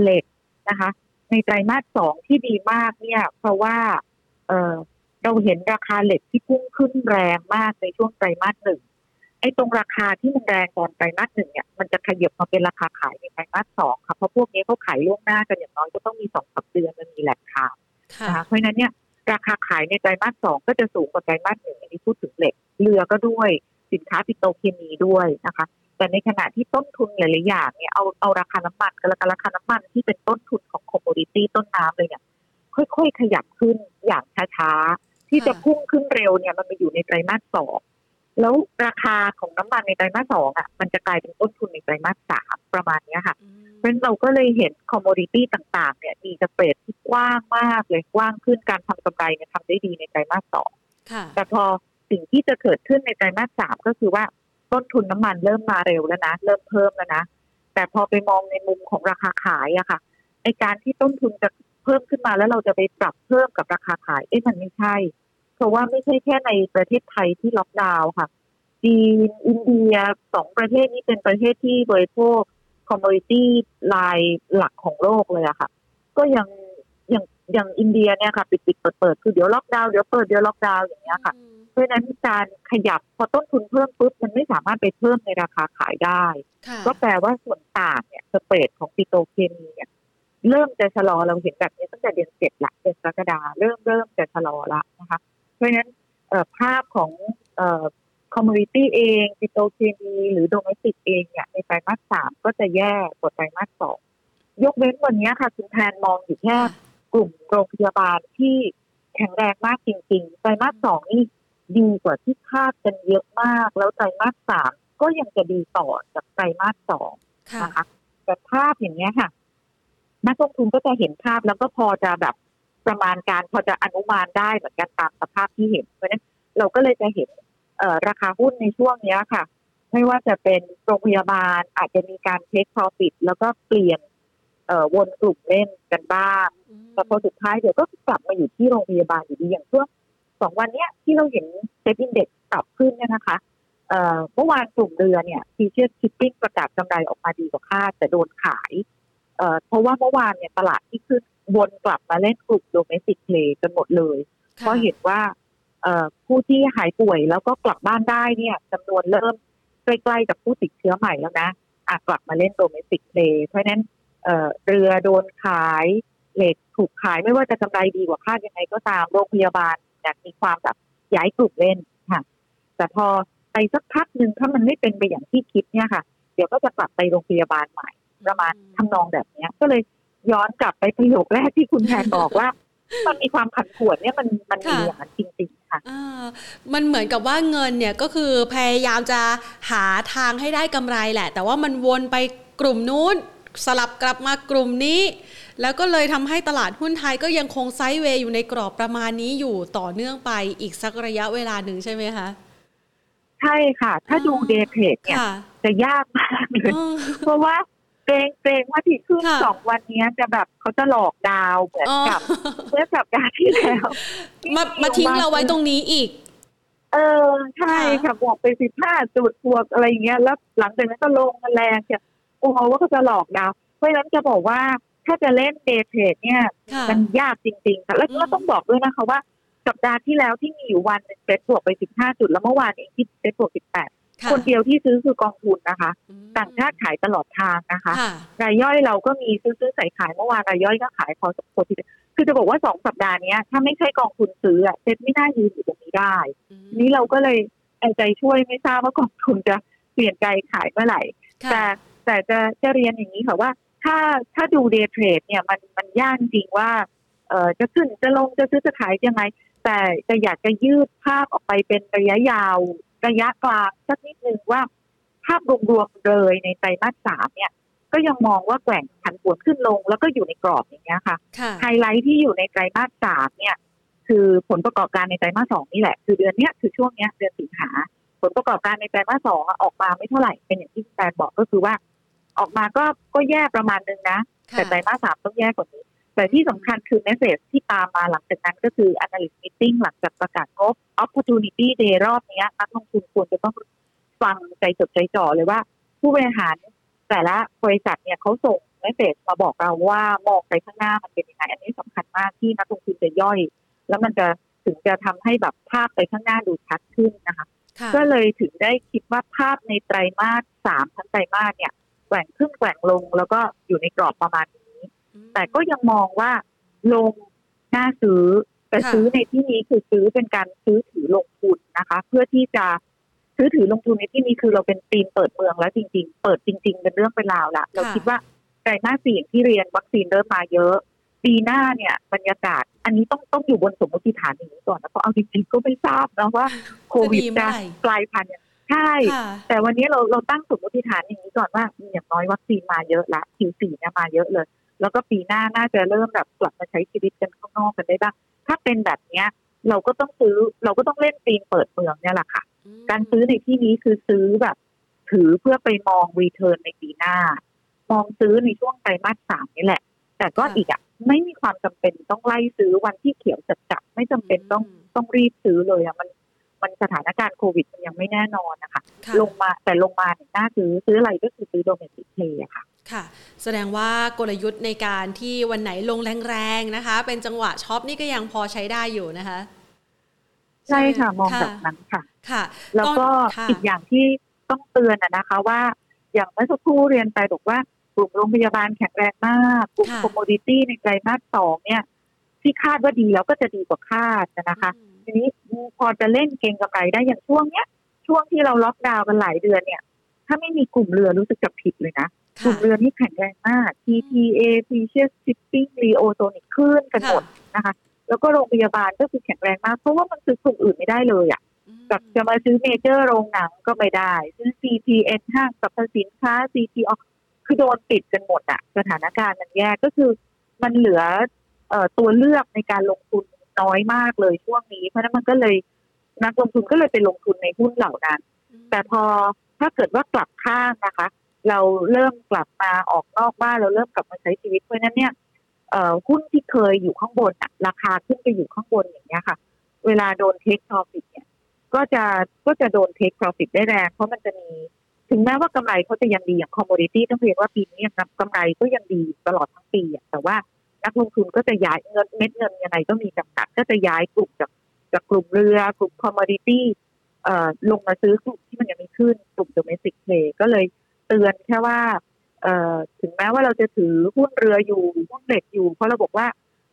เหล็กนะคะ ในไตรมาสสองที่ดีมากเนี่ย เพราะว่าเเราเห็นราคาเหล็กที่พุ่งขึ้นแรงมากในช่วงไตรมาสหนึ่งไอ้ตรงราคาที่มันแรงตอนไตรมาสหนึ่งเนี่ยมันจะขยับมาเป็นราคาขายในไตรมาสสองค่ะเพราะพวกนี้เขาขายล่วงหน้ากันอย่างน้อยก็ต้องมีสองสัปเดือนมันมีแหล่งข่าวนะคะเพราะนั้นเนี่ยราคาขายในไตรมาสสองก็จะสูงกว่าไตรมาสหนึ่งอันนี้พูดถึงเหล็กเรือก็ด้วยสินค้าปิโตรเคมีด้วยนะคะ แต่ในขณะที่ต้นทุนหลายๆอย่างเนี่ยเอาเอาราคาน้ำมันกับราคาน้ำมันที่เป็นต้นทุนของ commodity ต้นน้ำเลยเนี่ยค่อยๆขยับขึ้นอย่างช้าๆ ที่จะพุ่งขึ้นเร็วเนี่ยมันไปอยู่ในไตรมาสสองแล้วราคาของน้ำมันในไตรมาสสองอะมันจะกลายเป็นต้นทุนในไตรมาสสามประมาณนี้ค่ะเพราะฉะนั้นเราก็เลยเห็น commodity ต่าง ๆ เนี่ยมี spread ที่กว้างมากเลยกว้างขึ้นการทำกำไรเนี่ยทำได้ดีในไตรมาสสองแต่พอสิ่งที่จะเกิดขึ้นในไตรมาสสามก็คือว่า ต้นทุนน้ำมันเริ่มมาเร็วแล้วนะ เริ่มเพิ่มแล้วนะ แต่พอไปมองในมุมของราคาขายอะค่ะไอการที่ต้นทุนจะเพิ่มขึ้นมาแล้วเราจะไปปรับเพิ่มกับราคาขายเอ๊ะมันไม่ใช่ เพราะว่าไม่ใช่แค่ในประเทศไทยที่ล็อกดาวน์ค่ะจีนอินเดียสองประเทศนี้เป็นประเทศที่บริโภค commodity รายหลักของโลกเลยอะค่ะ ก็ยังอย่างอย่างอินเดียเนี่ยค่ะ ปิดปิดเปิดเปิดคือเดี๋ยวล็อกดาวน์เดี๋ยวเปิดเดี๋ยวล็อกดาวน์อย่างเงี้ยค่ะ เพราะฉะนั้นการขยับพอต้นทุนเพิ่มปุ๊บมันไม่สามารถไปเพิ่มในราคาขายได้ ก็แปลว่าส่วนต่างเนี่ย spread ของปิโตเคมีเนี่ยเริ่มจะชะลอเราเห็นแบบนี้ตั้งแต่เดือนเจ็ดละเดือนกรกฎาเริ่มเริ่มจะชะลอละนะคะเพราะฉะนั้นภาพของ commodity เองปิโตเคมีหรือ domestic เองเนี่ยในไตรมาสสามก็จะแย่กว่าไตรมาสสองยกเว้นวันนี้ค่ะคุณแทนมองอยู่แค่กลุ่มโรงพยาบาลที่แข็งแรงมากจริงๆไตรมาสสองนี่ ดีกว่าที่คาดกันเยอะมาก แล้วไตรมาสสามก็ยังจะดีต่อจากไตรมาสสองนะคะแต่ภาพอย่างเนี้ยค่ะ นักลงทุนก็จะเห็นภาพแล้วก็พอจะแบบประมาณการพอจะอนุมานได้เหมือนกันตามสภาพที่เห็นเพราะฉะนั้นเราก็เลยจะเห็นราคาหุ้นในช่วงนี้ค่ะ ไม่ว่าจะเป็นโรงพยาบาลอาจจะมีการ take profit แล้วก็เปลี่ยนวนกลุ่มเล่นกันบ้างแต่พอสุดท้ายเดี๋ยวก็กลับมาอยู่ที่โรงพยาบาลอยู่ดีอย่างช่วง สองวันเนี้ยที่เราเห็น SET Index ปรับขึ้นเนี่ยนะคะเมื่อวานกลุ่มเรือเนี่ย Precious Shipping ประกาศกำไรออกมาดีกว่าคาดแต่โดนขายเพราะว่าเมื่อวานเนี่ยตลาดที่ขึ้นวนกลับมาเล่นกลุ่ม domestic play กันหมดเลย เพราะเห็นว่าผู้ที่หายป่วยแล้วก็กลับบ้านได้เนี่ยจำนวนเริ่มใกล้ๆกับผู้ติดเชื้อใหม่แล้วนะอาจกลับมาเล่นโดเมสิกเพลย์เพราะนั้นเรือโดนขายเหล็กถูกขายไม่ว่าจะกำไรดีกว่าคาดยังไงก็ตามโรงพยาบาล อยากมีความแบบย้ายกลุ่มเล่นค่ะ แต่พอไปสักพักหนึ่งถ้ามันไม่เป็นไปอย่างที่คิดเนี่ยค่ะ เดี๋ยวก็จะกลับไปโรงพยาบาลใหม่ ประมาณทำนองแบบนี้ก็เลยย้อนกลับไปประโยคแรกที่คุณแทนบอกว่ามันมีความผันผวนเนี่ยมันมันมีอย่างนั้นจริงๆค่ะมันเหมือนกับว่าเงินเนี่ยก็คือพยายามจะหาทางให้ได้กำไรแหละ แต่ว่ามันวนไปกลุ่มนู้น สลับกลับมากลุ่มนี้ แล้วก็เลยทำให้ตลาดหุ้นไทยก็ยังคงไซด์เวย์อยู่ในกรอบประมาณนี้อยู่ต่อเนื่องไปอีกสักระยะเวลาหนึ่งใช่ไหมคะ ใช่ค่ะ ถ้าดูเดย์เทรดเนี่ยจะยากมากเลยเพราะว่าเกรงเกรงว่าที่ขึ้นสองวันนี้จะแบบเขาจะหลอกดาวเหมือนกับเมื่อสัปดาห์ที่แล้วมามาทิ้งเราไว้ตรงนี้อีก เออใช่ค่ะบอกไปสิบห้าจุดบวกอะไรเงี้ยแล้วหลังจากนั้นก็ลงมาแรงเนี่ย โอ้โหว่าเขาจะล็อกดาวน์เพราะฉะนั้นจะบอกว่าถ้าจะเล่น day trade เนี่ยมันยากจริงๆค่ะแล้วก็ต้องบอกด้วยนะคะว่าสัปดาห์ที่แล้วที่มีอยู่วันเซ็ตบวกไปสิบห้าจุด แล้วเมื่อวานเองที่เซ็ตบวกสิบแปดคนเดียวที่ซื้อคือกองทุนนะคะ ต่างชาติขายตลอดทางนะคะรายย่อยเราก็มีซื้อซื้อใส่ขายเมื่อวานรายย่อยก็ขายพอสมควรที่คือจะบอกว่าสองสัปดาห์นี้ถ้าไม่ใช่กองทุนซื้อเซ็ตไม่น่ายืนอยู่ตรงนี้ได้นี้เราก็เลยใจช่วยไม่ทราบว่ากองทุนจะเปลี่ยนใจขายเมื่อไหร่แต่ แต่จะจะเรียนอย่างนี้ค่ะว่า ถ้าถ้าดู day trade เนี่ยมันมันยากจริงว่าเออจะขึ้นจะลงจะซื้อจะขายยังไง แต่จะอยากจะยืดภาพออกไปเป็นระยะยาว ระยะกลางสักนิดนึงว่า ภาพรวมๆเลยในไตรมาสสามเนี่ย ก็ยังมองว่าแกว่งผันผวนขึ้นลง แล้วก็อยู่ในกรอบอย่างเงี้ยค่ะค่ะไฮไลท์ที่อยู่ในไตรมาสสามเนี่ย คือผลประกอบการในไตรมาสสองนี่แหละ คือเดือนเนี้ยคือช่วงเนี้ยเดือนสิงหาผลประกอบการในไตรมาสสองอะออกมาไม่เท่าไหร่เป็นอย่างที่แฟนบอกก็คือว่า ออกมาก็ก็แย่ประมาณนึงนะ แต่ไตรมาสสามต้องแย่กว่านี้ แต่ที่สำคัญคือ m e s s a g e ที่ตามมาหลังจากนั้นก็คือ analyst meeting หลังจากประกาศงบ opportunity day รอบเนี้ยนักลงทุนควรจะต้องฟังใจจดใจจ่อเลยว่า ผู้บริหารแต่ละบริษัทเนี่ยเขาส่ง m e s s a g e มาบอกเราว่ามองไปข้างหน้ามันเป็นยังไง อันนี้สำคัญมากที่นักลงทุนจะย่อย แล้วมันจะถึงจะทำให้แบบภาพไปข้างหน้าดูชัดขึ้นนะคะค่ะก็เลยถึงได้คิดว่าภาพในไตรมาสสามทั้งไตรมาสเนี่ย แกว่งขึ้นแกว่งลง แล้วก็อยู่ในกรอบประมาณนี้ แต่ก็ยังมองว่าลงน่าซื้อแต่ค่ะซื้อในที่นี้คือซื้อเป็นการซื้อถือลงทุนนะคะ เพื่อที่จะซื้อถือลงทุนในที่นี้คือเราเป็นธีมเปิดเมืองแล้วจริง ๆ เปิดจริง ๆ เป็นเรื่องเป็นราวละเราคิดว่าไตรมาสสี่อย่างที่เรียนวัคซีนเริ่มมาเยอะปีหน้าเนี่ยบรรยากาศ อันนี้ต้องต้องอยู่บนสมมติฐานอย่างนี้ก่อนนะเพราะเอาจริงๆก็ไม่ทราบนะว่าโควิดจะดีเมื่จะอไหร่กลายพันธุ์อย่าง ใช่ค่ะแต่วันนี้เราเราตั้งสมมติฐานอย่างนี้ก่อนว่าอย่างน้อยวัคซีนมาเยอะละ Q4 เนี่ยมาเยอะเลย แล้วก็ปีหน้าน่าจะเริ่มแบบกลับมาใช้ชีวิตกันข้างนอกกันได้บ้าง ถ้าเป็นแบบเนี้ย เราก็ต้องซื้อเราก็ต้องเล่นธีมเปิดเมืองเนี่ยแหละค่ะ การซื้อในที่นี้คือซื้อแบบ ถือเพื่อไปมอง return ในปีหน้า มองซื้อในช่วงไตรมาสสามนี่แหละ แต่ก็ค่ะอีกอะไม่มีความจำเป็นต้องไล่ซื้อวันที่เขียวจัดจัดๆไม่จำเป็นต้องมต้องรีบซื้อเลยอะมัน มันสถานการณ์โควิดมันยังไม่แน่นอนนะคะค่ะลงมาแต่ลงมาเนี่ยน่าซื้อซื้ออะไรก็คือซื้อ domestic play ค่ะค่ะ แสดงว่ากลยุทธ์ในการที่วันไหนลงแรงๆนะคะ เป็นจังหวะช็อปนี่ก็ยังพอใช้ได้อยู่นะคะ ใช่ค่ะไหมองแบบนั้นค่ะ ค่ะ แล้วก็ค่ะอีกอย่างที่ต้องเตือนอะนะคะว่า อย่างเมื่อสักครู่เรียนไปบอกว่ากลุ่มโรงพยาบาลแข็งแรงมากกลุ่มค่ะคอมมูดิตี้ในไตรมาสสองเนี่ย ที่คาดว่าดีแล้วก็จะดีกว่าคาดนะคะ อืมทีนี้พอจะเล่นเก่งกำไรได้อย่างช่วงเนี้ย ช่วงที่เราล็อกดาวน์กันหลายเดือนเนี่ย ถ้าไม่มีกลุ่มเรือรู้สึกจะผิดเลยนะ กลุ่ค่ะมเรือนี่แข็งแรงมาก TTA Precious Shipping Rio Sonic ขึ้นกันหมดนะคะ แล้วก็โรงพยาบาลก็คือแข็งแรงมาก เพราะว่ามันซื้อกลุ่มอื่นไม่ได้เลยอะอืมแบบจะมาซื้อเมเจอร์โรงหนังก็ไม่ได้ ซื้อ CPN ห้างสรรพสินค้า CPO คือโดนปิดกันหมดอะสถานการณ์มันแย่ก็คือมันเหลือเอ่อตัวเลือกในการลงทุน น้อยมากเลยช่วงนี้ เพราะฉะนั้นมันก็เลยนักลงทุนก็เลยไปลงทุนในหุ้นเหล่านั้น แต่พอถ้าเกิดว่ากลับข้างนะคะ เราเริ่มกลับมาออกนอกบ้านเราเริ่มกลับมาใช้ชีวิตเพราะฉะนั้นเนี่ยเอ่อหุ้นที่เคยอยู่ข้างบนอะราคาขึ้นไปอยู่ข้างบนอย่างเงี้ยค่ะ เวลาโดนเทค profit เนี่ย ก็จะก็จะโดนเทค profit ได้แรงเพราะมันจะมีถึงแม้ว่ากำไรเขาจะยังดีอย่าง commodity ต้องเรียนว่าปีนี้ยังกำไรก็ยังดีตลอดทั้งปีอะแต่ว่า นักลงทุนก็จะย้ายเงินเม็ดเงินยังไงก็มีจำกัดก็จะย้ายกลุ่มจากจากกลุ่มเรือกลุ่ม commodity เอ่อลงมาซื้อกลุ่มที่มันยังไม่ขึ้นกลุ่ม domestic play ก็เลยเตือนแค่ว่าเอถึงแม้ว่าเราจะถือหุ้นเรืออยู่หุ้นเหล็กอยู่ เพราะเราบอกว่า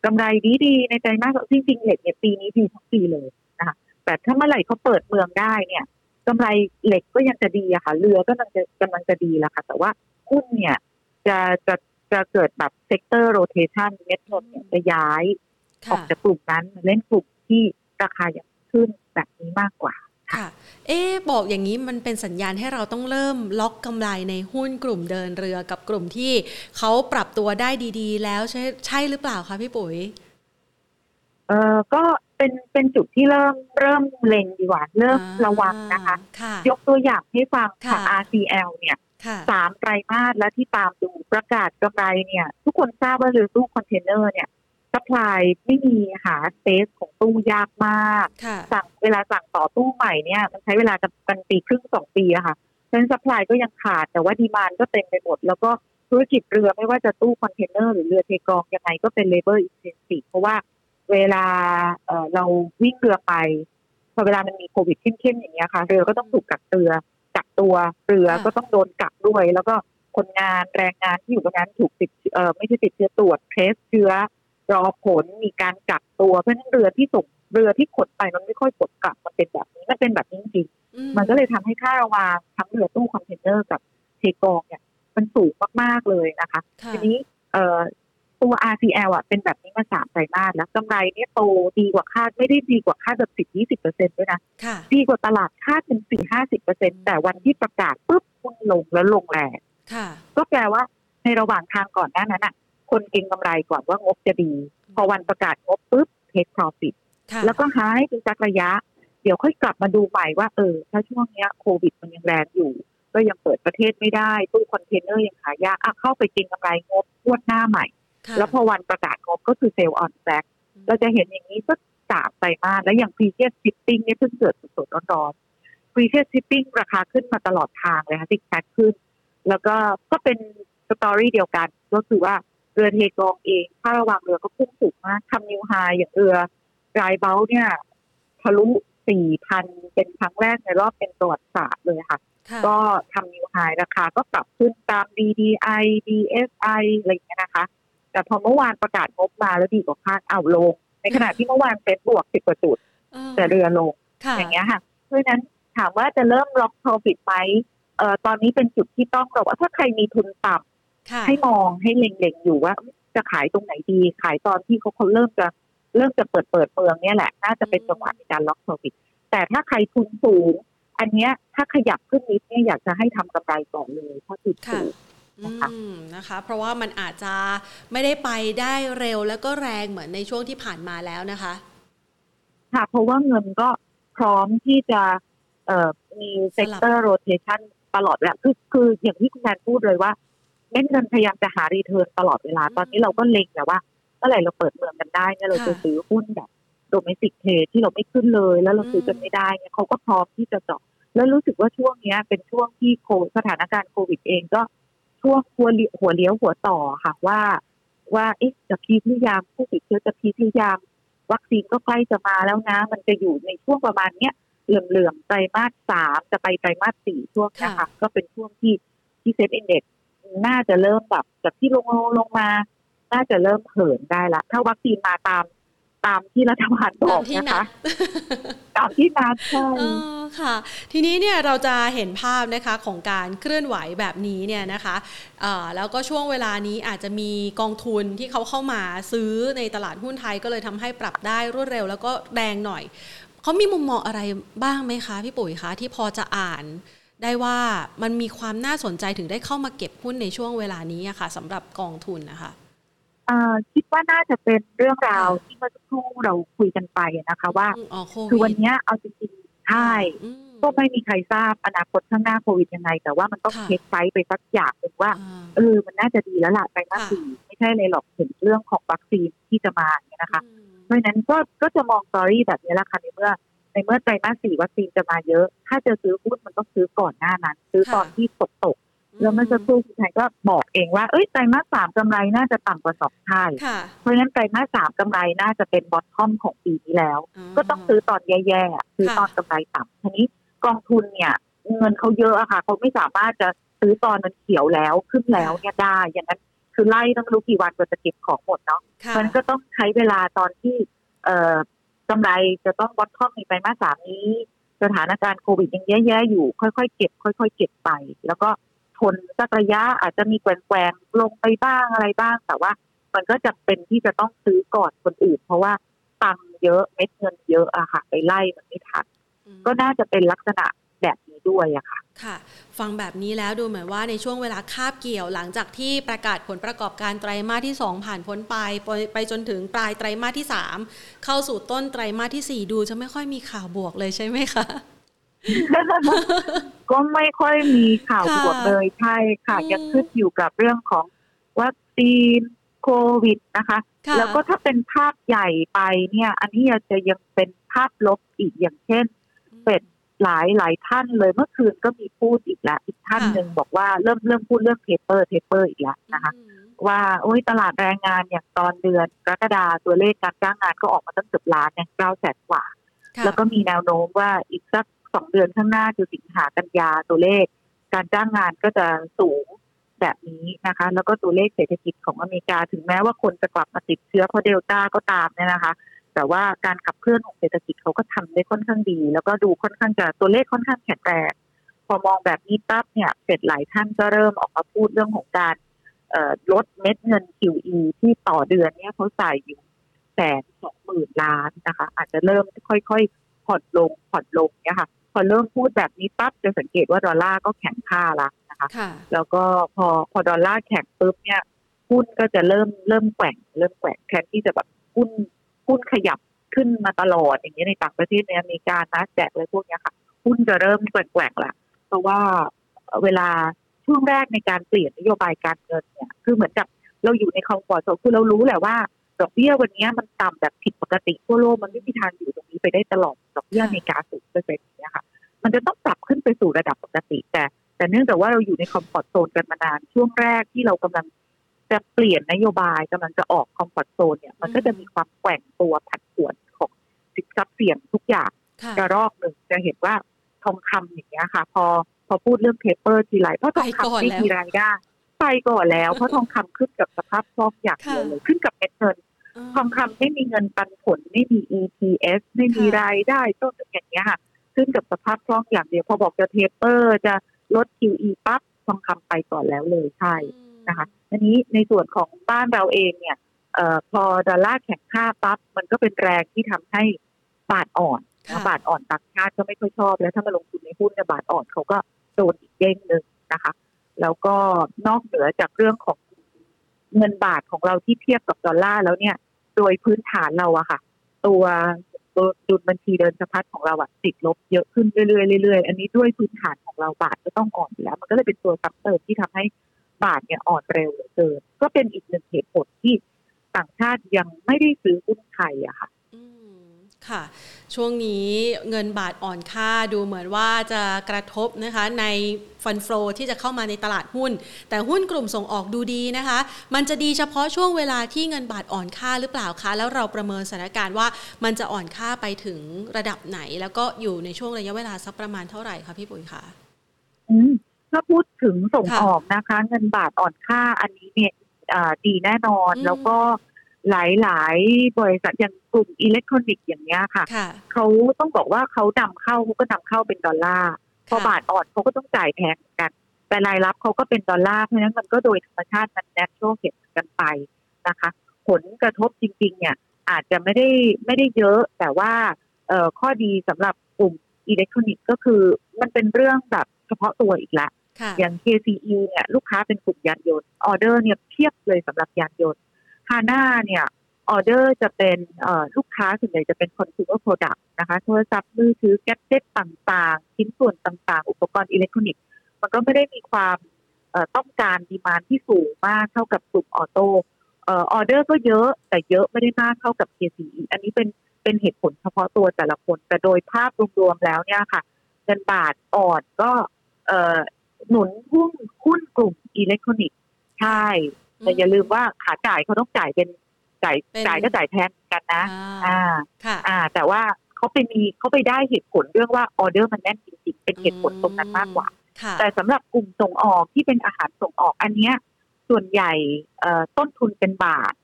กำไรดีๆในใจมากจริงๆเหล็กเนี่ยปีนี้ดีทั้งปีเลยนะคะแต่ถ้าเมื่อไหร่เขาเปิดเมืองได้เนี่ยกำไรเหล็กก็ยังจะดีอะค่ะ เรือก็กำลังจะกำลังจะดีแล้วค่ะ แต่ว่าหุ้นเนี่ยจะจะ จะเกิดแบบ sector rotation เม็ดเงินเนี่ยจะย้ายออกค่ะจากกลุ่มนั้นมาเล่นกลุ่มที่ราคายังขึ้นแบบนี้มากกว่าค่ะ เอ๊ะบอกอย่างนี้มันเป็นสัญญาณให้เราต้องเริ่มล็อกกำไรในหุ้นกลุ่มเดินเรือกับกลุ่มที่เขาปรับตัวได้ดีๆ แล้วใช่ใช่หรือเปล่าคะพี่ปุ๋ย เออก็เป็นเป็นจุดที่เริ่มเริ่มเล็งดีกว่าเริ่มระวังนะคะค่ะยกตัวอย่างให้ฟังค่ะค่ะ RCL เนี่ยค่ะ สามไตรมาสแล้วที่ตามดูประกาศกำไรเนี่ย ทุกคนทราบว่าเรือตู้คอนเทนเนอร์เนี่ย supply ไม่มีหา space ของตู้ยากมากค่ะสั่งเวลาสั่งต่อตู้ใหม่เนี่ย มันใช้เวลากันปีครึ่งสองปีอะค่ะเพราะฉะนั้น supply ก็ยังขาดแต่ว่า demand ก็เต็มไปหมด แล้วก็ธุรกิจเรือไม่ว่าจะตู้คอนเทนเนอร์หรือเรือเทกองยังไงก็เป็น labor intensive เพราะว่าเวลาเอ่อเราวิ่งเรือไปพอเวลามันมีโควิดเข้มๆอย่างเงี้ยค่ะ เรือก็ต้องถูกกักเตือ กักตัวเรือค่ะก็ต้องโดนกักด้วย แล้วก็คนงานแรงงานที่อยู่ตรงนั้นถูกติดเอ่อไม่ใช่ติดเชื้อตรวจ test เชื้อรอผลมีการกักตัวเพราะฉะนั้นเรือที่ส่งเรือที่ขนไปมันไม่ค่อยกดกลับมันเป็นแบบนี้มันเป็นแบบนี้จริงอืๆมันก็เลยทำให้ค่าระวางทั้งเรือตู้คอนเทนเนอร์กับเทกองเนี่ยมันสูงมากๆเลยนะคะค่ะทีนี้เอ่อ ตัว RCL อะเป็นแบบนี้มาสามไตรมาสแล้วกำไรเนี่ยโตดีกว่าคาดไม่ได้ดีกว่าคาดแบบสิบยี่สิบเปอร์เซ็นด้วยนะค่ะดีกว่าตลาดคาดเป็นสี่ห้าสิบเปอร์เซ็นแต่วันที่ประกาศปุ๊บหุ้นลงแล้วลงแรงค่ะก็แปลว่าในระหว่างทางก่อนหน้านั้นอะ คนเก็งกำไรก่อนว่างบจะดี พอวันประกาศงบปุ๊บเทคพรอฟิตค่ะแล้วก็หายไปสักระยะ เดี๋ยวค่อยกลับมาดูใหม่ว่าเออ ถ้าช่วงเนี้ยโควิดมันยังแรงอยู่ ก็ยังเปิดประเทศไม่ได้ตู้คอนเทนเนอร์ยังขายยากอะเข้าไปเก็งกำไรงบงวดหน้าใหม่ค่ะ แล้วพอวันประกาศงบก็คือ sell on fact เราจะเห็นอย่างนี้สักสามไตรมาสแล้วอย่าง p r e v i o u s shipping เนี่ยเพิ่งเกิดสดๆร้อนๆ p r e v i o u s shipping ราคาขึ้นมาตลอดทางเลยค่ะติดแท็กขึ้น แล้วก็ก็เป็น story เดียวกัน ก็คือว่าเรือเทกองเองค่าระวางเรือก็พุ่งสูงมากทำ new high อย่างเรือ dry bulk เนี่ยทะลุสี่พันเป็นครั้งแรกในรอบเป็นประวัติศาสตร์เลยค่ะค่ะก็ทำนิวไฮราคาก็ปรับขึ้นตาม DDI DSI อะไรอย่างเงี้ยนะคะ แต่พอเมื่อวานประกาศงบมาแล้วดีกว่าคาดเอาลง ในขณะที่เมื่อวานเซ็ตบวกสิบกว่าจุดเออแต่เรือลงค่ะอย่างเงี้ยค่ะ เพราะฉะนั้นถามว่าจะเริ่มล็อก profit ไหมเอ่อตอนนี้เป็นจุดที่ต้องบอกว่าถ้าใครมีทุนต่ำค่ะให้มองให้เล็งๆอยู่ว่าจะขายตรงไหนดี ขายตอนที่เขาเขาเริ่มจะเริ่มจะเปิดเปิดเมืองเนี่ยแหละ น่าจะเป็นจังหวะในการล็อก profit แต่ถ้าใครทุนสูง อันเนี้ยถ้าขยับขึ้นนิดเนี่ยอยากจะให้ทำกำไรก่อนเลยถ้าทุนค่ะสูงอื นะคะมนะคะ เพราะว่ามันอาจจะไม่ได้ไปได้เร็วแล้วก็แรงเหมือนในช่วงที่ผ่านมาแล้วนะคะ ค่ะ เพราะว่าเงินก็พร้อมที่จะเอ่อมี sector rotation ตลอดเวลาคือคืออย่างที่คุณแทนพูดเลยว่าเม็ดเงินพยายามจะหา return ตลอดเวลาอืมตอนนี้เราก็เล็งแต่ว่าเมื่อไหร่เราเปิดเมืองกันได้เนี่ยเราจะค่ะซื้อหุ้นแบบโดเมสิกเทที่เราไม่ขึ้นเลย แล้วเราซื้อกันไม่ได้เนี่ยเขาก็พร้อมที่จะเจาะแล้วรู้สึกว่าช่วงเนี้ยเป็นช่วงที่โคสถานการณ์โควิดเองก็ ช่วงหัวเลี้ยวหัวเลี้ยวหัวต่อค่ะว่าว่าเอ๊ะจะพีคหรือยังผู้ติดเชื้อจะพีคหรือยังวัคซีนก็ใกล้จะมาแล้วนะ มันจะอยู่ในช่วงประมาณเนี้ยเหลื่อมๆไตรมาสสามจะไปไตรมาสสี่ช่วงเนี้ยค่ะค่ะก็เป็นช่วงที่ที่เซ็ตอินเด็กน่าจะเริ่มแบบจากที่ลงลงลงมา น่าจะเริ่มเหินได้ละ ถ้าวัคซีนมาตาม ตามที่รัฐบาลบตาอมกที่นะนัคะดตามที่นัดใช่เออค่ะ ทีนี้เนี่ยเราจะเห็นภาพนะคะของการเคลื่อนไหวแบบนี้เนี่ยนะคะเอ่อแล้วก็ช่วงเวลานี้อาจจะมีกองทุนที่เขาเข้ามาซื้อในตลาดหุ้นไทยก็เลยทำให้ปรับได้รวดเร็ว แล้วก็แรงหน่อยเขามีมุมมองอะไรบ้างไหมคะพี่ปุ๋ยคะที่พอจะอ่านได้ว่ามันมีความน่าสนใจถึงได้เข้ามาเก็บหุ้นในช่วงเวลานี้อะค่ะสำหรับกองทุนนะคะเอ่อ คิดว่าน่าจะเป็นเรื่องราวที่เมื่อสักครู่เราคุยกันไปนะคะว่าอืมอ๋อโควิดคือวันเนี้ยเอาจริงๆใช่อืมก็ไม่มีใครทราบอนาคตข้างหน้าโควิดยังไง แต่ว่ามันต้องค่ะเช็คไซส์ไปสักอย่างหนึ่งว่าอ่าเออมันน่าจะดีแล้วล่ะไตรมาสค่ะสี่ไม่ใช่เลยหรอกถึงเรื่องของวัคซีนที่จะมาเนี่ยนะคะอืมเพราะฉะนั้นก็ก็จะมอง story แบบนี้แหละค่ะในเมื่อในเมื่อไตรมาสสี่วัคซีนจะมาเยอะ ถ้าจะซื้อหุ้นมันต้องซื้อก่อนหน้านั้น ซื้อตอนที่ตกตกๆ แล้วเมื่อสักครู่คุณไทยก็บอกเองว่าเอ้ยไตรมาสสามกำไรน่าจะต่ำกว่าสองเท่าค่ะเพราะฉะนั้นไตรมาสสามกำไรน่าจะเป็น bottom ของปีนี้แล้ว ก็ต้องซื้อตอนแย่ๆอะซื้อตอนกำไรต่ำทีนี้กองทุนเนี่ย เงินเขาเยอะอะค่ะเขาไม่สามารถจะซื้อตอนมันเขียวแล้วขึ้นแล้วเนี่ยได้อย่างนั้นคือไล่ต้องรู้กี่วันกว่าจะเก็บของหมดเนาะค่ะมันก็ต้องใช้เวลาตอนที่ เอ่อกำไรจะต้องบอททอมในไตรมาสสามนี้ สถานการณ์โควิดยังแย่ๆอยู่ ค่อยๆเก็บ ค่อย ๆ เก็บไป แล้วก็ ทนสักระยะอาจจะมีแกว่งๆลงไปบ้างอะไรบ้าง แต่ว่า มันก็จะเป็นที่จะต้องซื้อก่อนคนอื่น เพราะว่าตังค์เยอะเม็ดเงินเยอะอะค่ะ ไปไล่มันไม่ทันอืมก็น่าจะเป็นลักษณะแบบนี้ด้วยอะค่ะ ค่ะ ฟังแบบนี้แล้วดูเหมือนว่าในช่วงเวลาคาบเกี่ยวหลังจากที่ประกาศผลประกอบการไตรมาสที่ 2 ผ่านพ้นไป ไปไปจนถึงปลายไตรมาสที่ 3 เข้าสู่ต้นไตรมาสที่ 4 ดูจะไม่ค่อยมีข่าวบวกเลยใช่ไหมคะ ก็ไม่ค่อยมีข่าวค่ะบวกเลยใช่ค่ะอืมยังขึ้นอยู่กับเรื่องของวัคซีนโควิดนะคะค่ะแล้วก็ถ้าเป็นภาพใหญ่ไปเนี่ย อันนี้จะยังเป็นภาพลบอีกอย่างเช่น เฟดหลายหลายท่านเลยเมื่อคืนก็มีพูดอีกแล้วอีกท่านค่ะหนึ่งบอกว่าเริ่มเริ่มพูดเรื่อง taper taper อีกแล้วนะคะอืมว่าโอ้ยตลาดแรงงานอย่างตอนเดือนกรกฎาตัวเลขการจ้างงานก็ออกมาตั้งเกือบล้านเนี่ยเก้าแสนกว่าค่ะแล้วก็มีแนวโน้มว่าอีกสัก สองเดือนข้างหน้าคือสิงหากันยาตัวเลข การจ้างงานก็จะสูงแบบนี้นะคะ แล้วก็ตัวเลขเศรษฐกิจของอเมริกา ถึงแม้ว่าคนจะกลับมาติดเชื้อเพราะเดลต้าก็ตามเนี่ยนะคะ แต่ว่าการขับเคลื่อนของเศรษฐกิจเขาก็ทำได้ค่อนข้างดี แล้วก็ดูค่อนข้างจะตัวเลขค่อนข้างแข็งแรงพอมองแบบนี้ปั๊บเนี่ยเสร็จหลายท่านก็เริ่มออกมาพูดเรื่องของการลดเม็ดเงิน QE ที่ต่อเดือนเนี่ยเขาใส่อยู่แสนสองหมื่นล้านนะคะ อาจจะเริ่มค่อยๆผ่อนลงผ่อนลงเนี่ยค่ะ อเริ่มพูดแบบนี้ปั๊บจะสังเกตว่าดอลลาร์ก็แข็งค่าละนะคะนะคะ แล้วก็พอพอดอลลาร์แข็งปุ๊บเนี่ยหุ้นก็จะเริ่มเริ่มแกว่งเริ่มแกว่งแทนที่จะแบบหุ้นหุ้นขยับขึ้นมาตลอดอย่างเงี้ยในต่างประเทศในอเมริกา Nasdaq อะไรพวกเนี้ยค่ะ หุ้นจะเริ่มแกว่งๆละเพราะว่าเวลาช่วงแรกในการเปลี่ยนนโยบายการเงินเนี่ย คือเหมือนกับเราอยู่ใน comfort zone คือเรารู้แหละว่า ดอกเบี้ยวันนี้มันต่ำแบบผิดปกติทั่วโลกมันไม่มีทางอยู่ตรงนี้ไปได้ตลอดดอกเบี้ยอเมริกาศูนย์เปอร์เซ็นต์นี้ค่ะ มันจะต้องปรับขึ้นไปสู่ระดับปกติ แต่ แต่เนื่องจากว่าเราอยู่ใน comfort zone กันมานานช่วงแรกที่เรากำลังจะเปลี่ยนนโยบายกำลังจะออก comfort zone เนี่ยมันก็จะมีความแกว่งตัวผันผวนของสินทรัพย์เสี่ยงทุกอย่างสักรอบหนึ่งจะเห็นว่าทองคำอย่างเงี้ยค่ะ พอพอพูดเรื่อง taper ทีไรเพราะทองคำไม่มีรายได้ไปก่อนแล้ว เพราะทองคำขึ้นกับสภาพคล่องอย่างเดียวเลยขึ้นกับเม็ดเงิน ทองคำไม่มีเงินปันผลไม่มี EPS ไม่มีรายได้ต้นอย่างเงี้ยค่ะขึ้นกับสภาพคล่องอย่างเดียวพอบอกจะเทเปอร์จะลด QE ปั๊บทองคำไปก่อนแล้วเลยใช่นะคะอันนี้ในส่วนของบ้านเราเองเนี่ยเอ่อพอดอลลาร์แข็งค่าปั๊บมันก็เป็นแรงที่ทำให้บาทอ่อนบาทอ่อนต่างชาติก็ไม่ค่อยชอบ แล้วถ้ามาลงทุนในหุ้นในบาทอ่อนเขาก็โดนอีกเด้งหนึ่งนะคะ แล้วก็นอกเหนือจากเรื่องของเงินบาทของเราที่เทียบกับดอลลาร์แล้วเนี่ย โดยพื้นฐานเราอะค่ะ ตัวตัวดุลบัญชีเดินสะพัดของเราอะติดลบเยอะขึ้นเรื่อยๆเรื่อยๆอันนี้ด้วยพื้นฐานของเราบาทก็ต้องอ่อนแล้ว มันก็เลยเป็นตัวซับเติมที่ทำให้บาทเนี่ยอ่อนเร็วเหลือเกินก็เป็นอีกหนึ่งเหตุผลที่ต่างชาติยังไม่ได้ซื้อหุ้นไทยอะค่ะ ค่ะ ช่วงนี้เงินบาทอ่อนค่าดูเหมือนว่าจะกระทบนะคะในฟันฟลอที่จะเข้ามาในตลาดหุ้น แต่หุ้นกลุ่มส่งออกดูดีนะคะ มันจะดีเฉพาะช่วงเวลาที่เงินบาทอ่อนค่าหรือเปล่าคะ แล้วเราประเมินสถานการณ์ว่ามันจะอ่อนค่าไปถึงระดับไหน แล้วก็อยู่ในช่วงระยะเวลาสักประมาณเท่าไหร่คะพี่ปุ๋ยคะถ้าพูดถึงส่งออกนะคะ เงินบาทอ่อนค่าอันนี้เนี่ยดีแน่นอนแล้วก็ หลายหลายบริษัทอย่างกลุ่มอิเล็กทรอนิกส์อย่างเงี้ยค่ะ เขาต้องบอกว่าเขานำเข้าเขาก็นำเข้าเป็นดอลลาร์พอบาทอ่อนเขาก็ต้องจ่ายแพงกัน แต่รายรับเขาก็เป็นดอลลาร์เพราะฉะนั้นมันก็โดยธรรมชาติมัน natural hedge กันไปนะคะ ผลกระทบจริง ๆ เนี่ย อาจจะไม่ได้ไม่ได้เยอะ แต่ว่าเอ่อข้อดีสำหรับกลุ่มอิเล็กทรอนิกส์ก็คือมันเป็นเรื่องแบบเฉพาะตัวอีกแล้วอย่าง KCE เนี่ยลูกค้าเป็นกลุ่มยานยนต์ออเดอร์เนี่ยเพียบเลยสำหรับยานยนต์ Hana เนี่ยออเดอร์จะเป็นลูกค้าส่วนใหญ่จะเป็น consumer product นะคะโทรศัพท์มือถือ gadget ต่างๆ ชิ้นส่วนต่างๆ อุปกรณ์อิเล็กทรอนิกส์ มันก็ไม่ได้มีความต้องการ demand ที่สูงมากเท่ากับกลุ่ม auto ออเดอร์ก็เยอะแต่เยอะไม่ได้มากเท่ากับ KCE อันนี้เป็นเป็นเหตุผลเฉพาะตัวแต่ละคน แต่โดยภาพรวมๆแล้วเนี่ยค่ะ เงินบาทอ่อนก็หนุนหุ้นหุ้นกลุ่มอิเล็กทรอนิกส์ใช่ แต่อย่าลืมว่าขาจ่ายเขาต้องจ่ายเป็นจ่ายจ่ายก็จ่ายแพงกันนะ อ่าค่ะอ่า แต่ว่าเขาไปมีเขาไปได้เหตุผลเรื่องว่าออเดอร์มันแน่นจริงๆเป็นเหตุผลตรงนั้นมากกว่า แต่สำหรับกลุ่มส่งออกที่เป็นอาหารส่งออกอันเนี้ย ส่วนใหญ่ต้นทุนเป็นบาท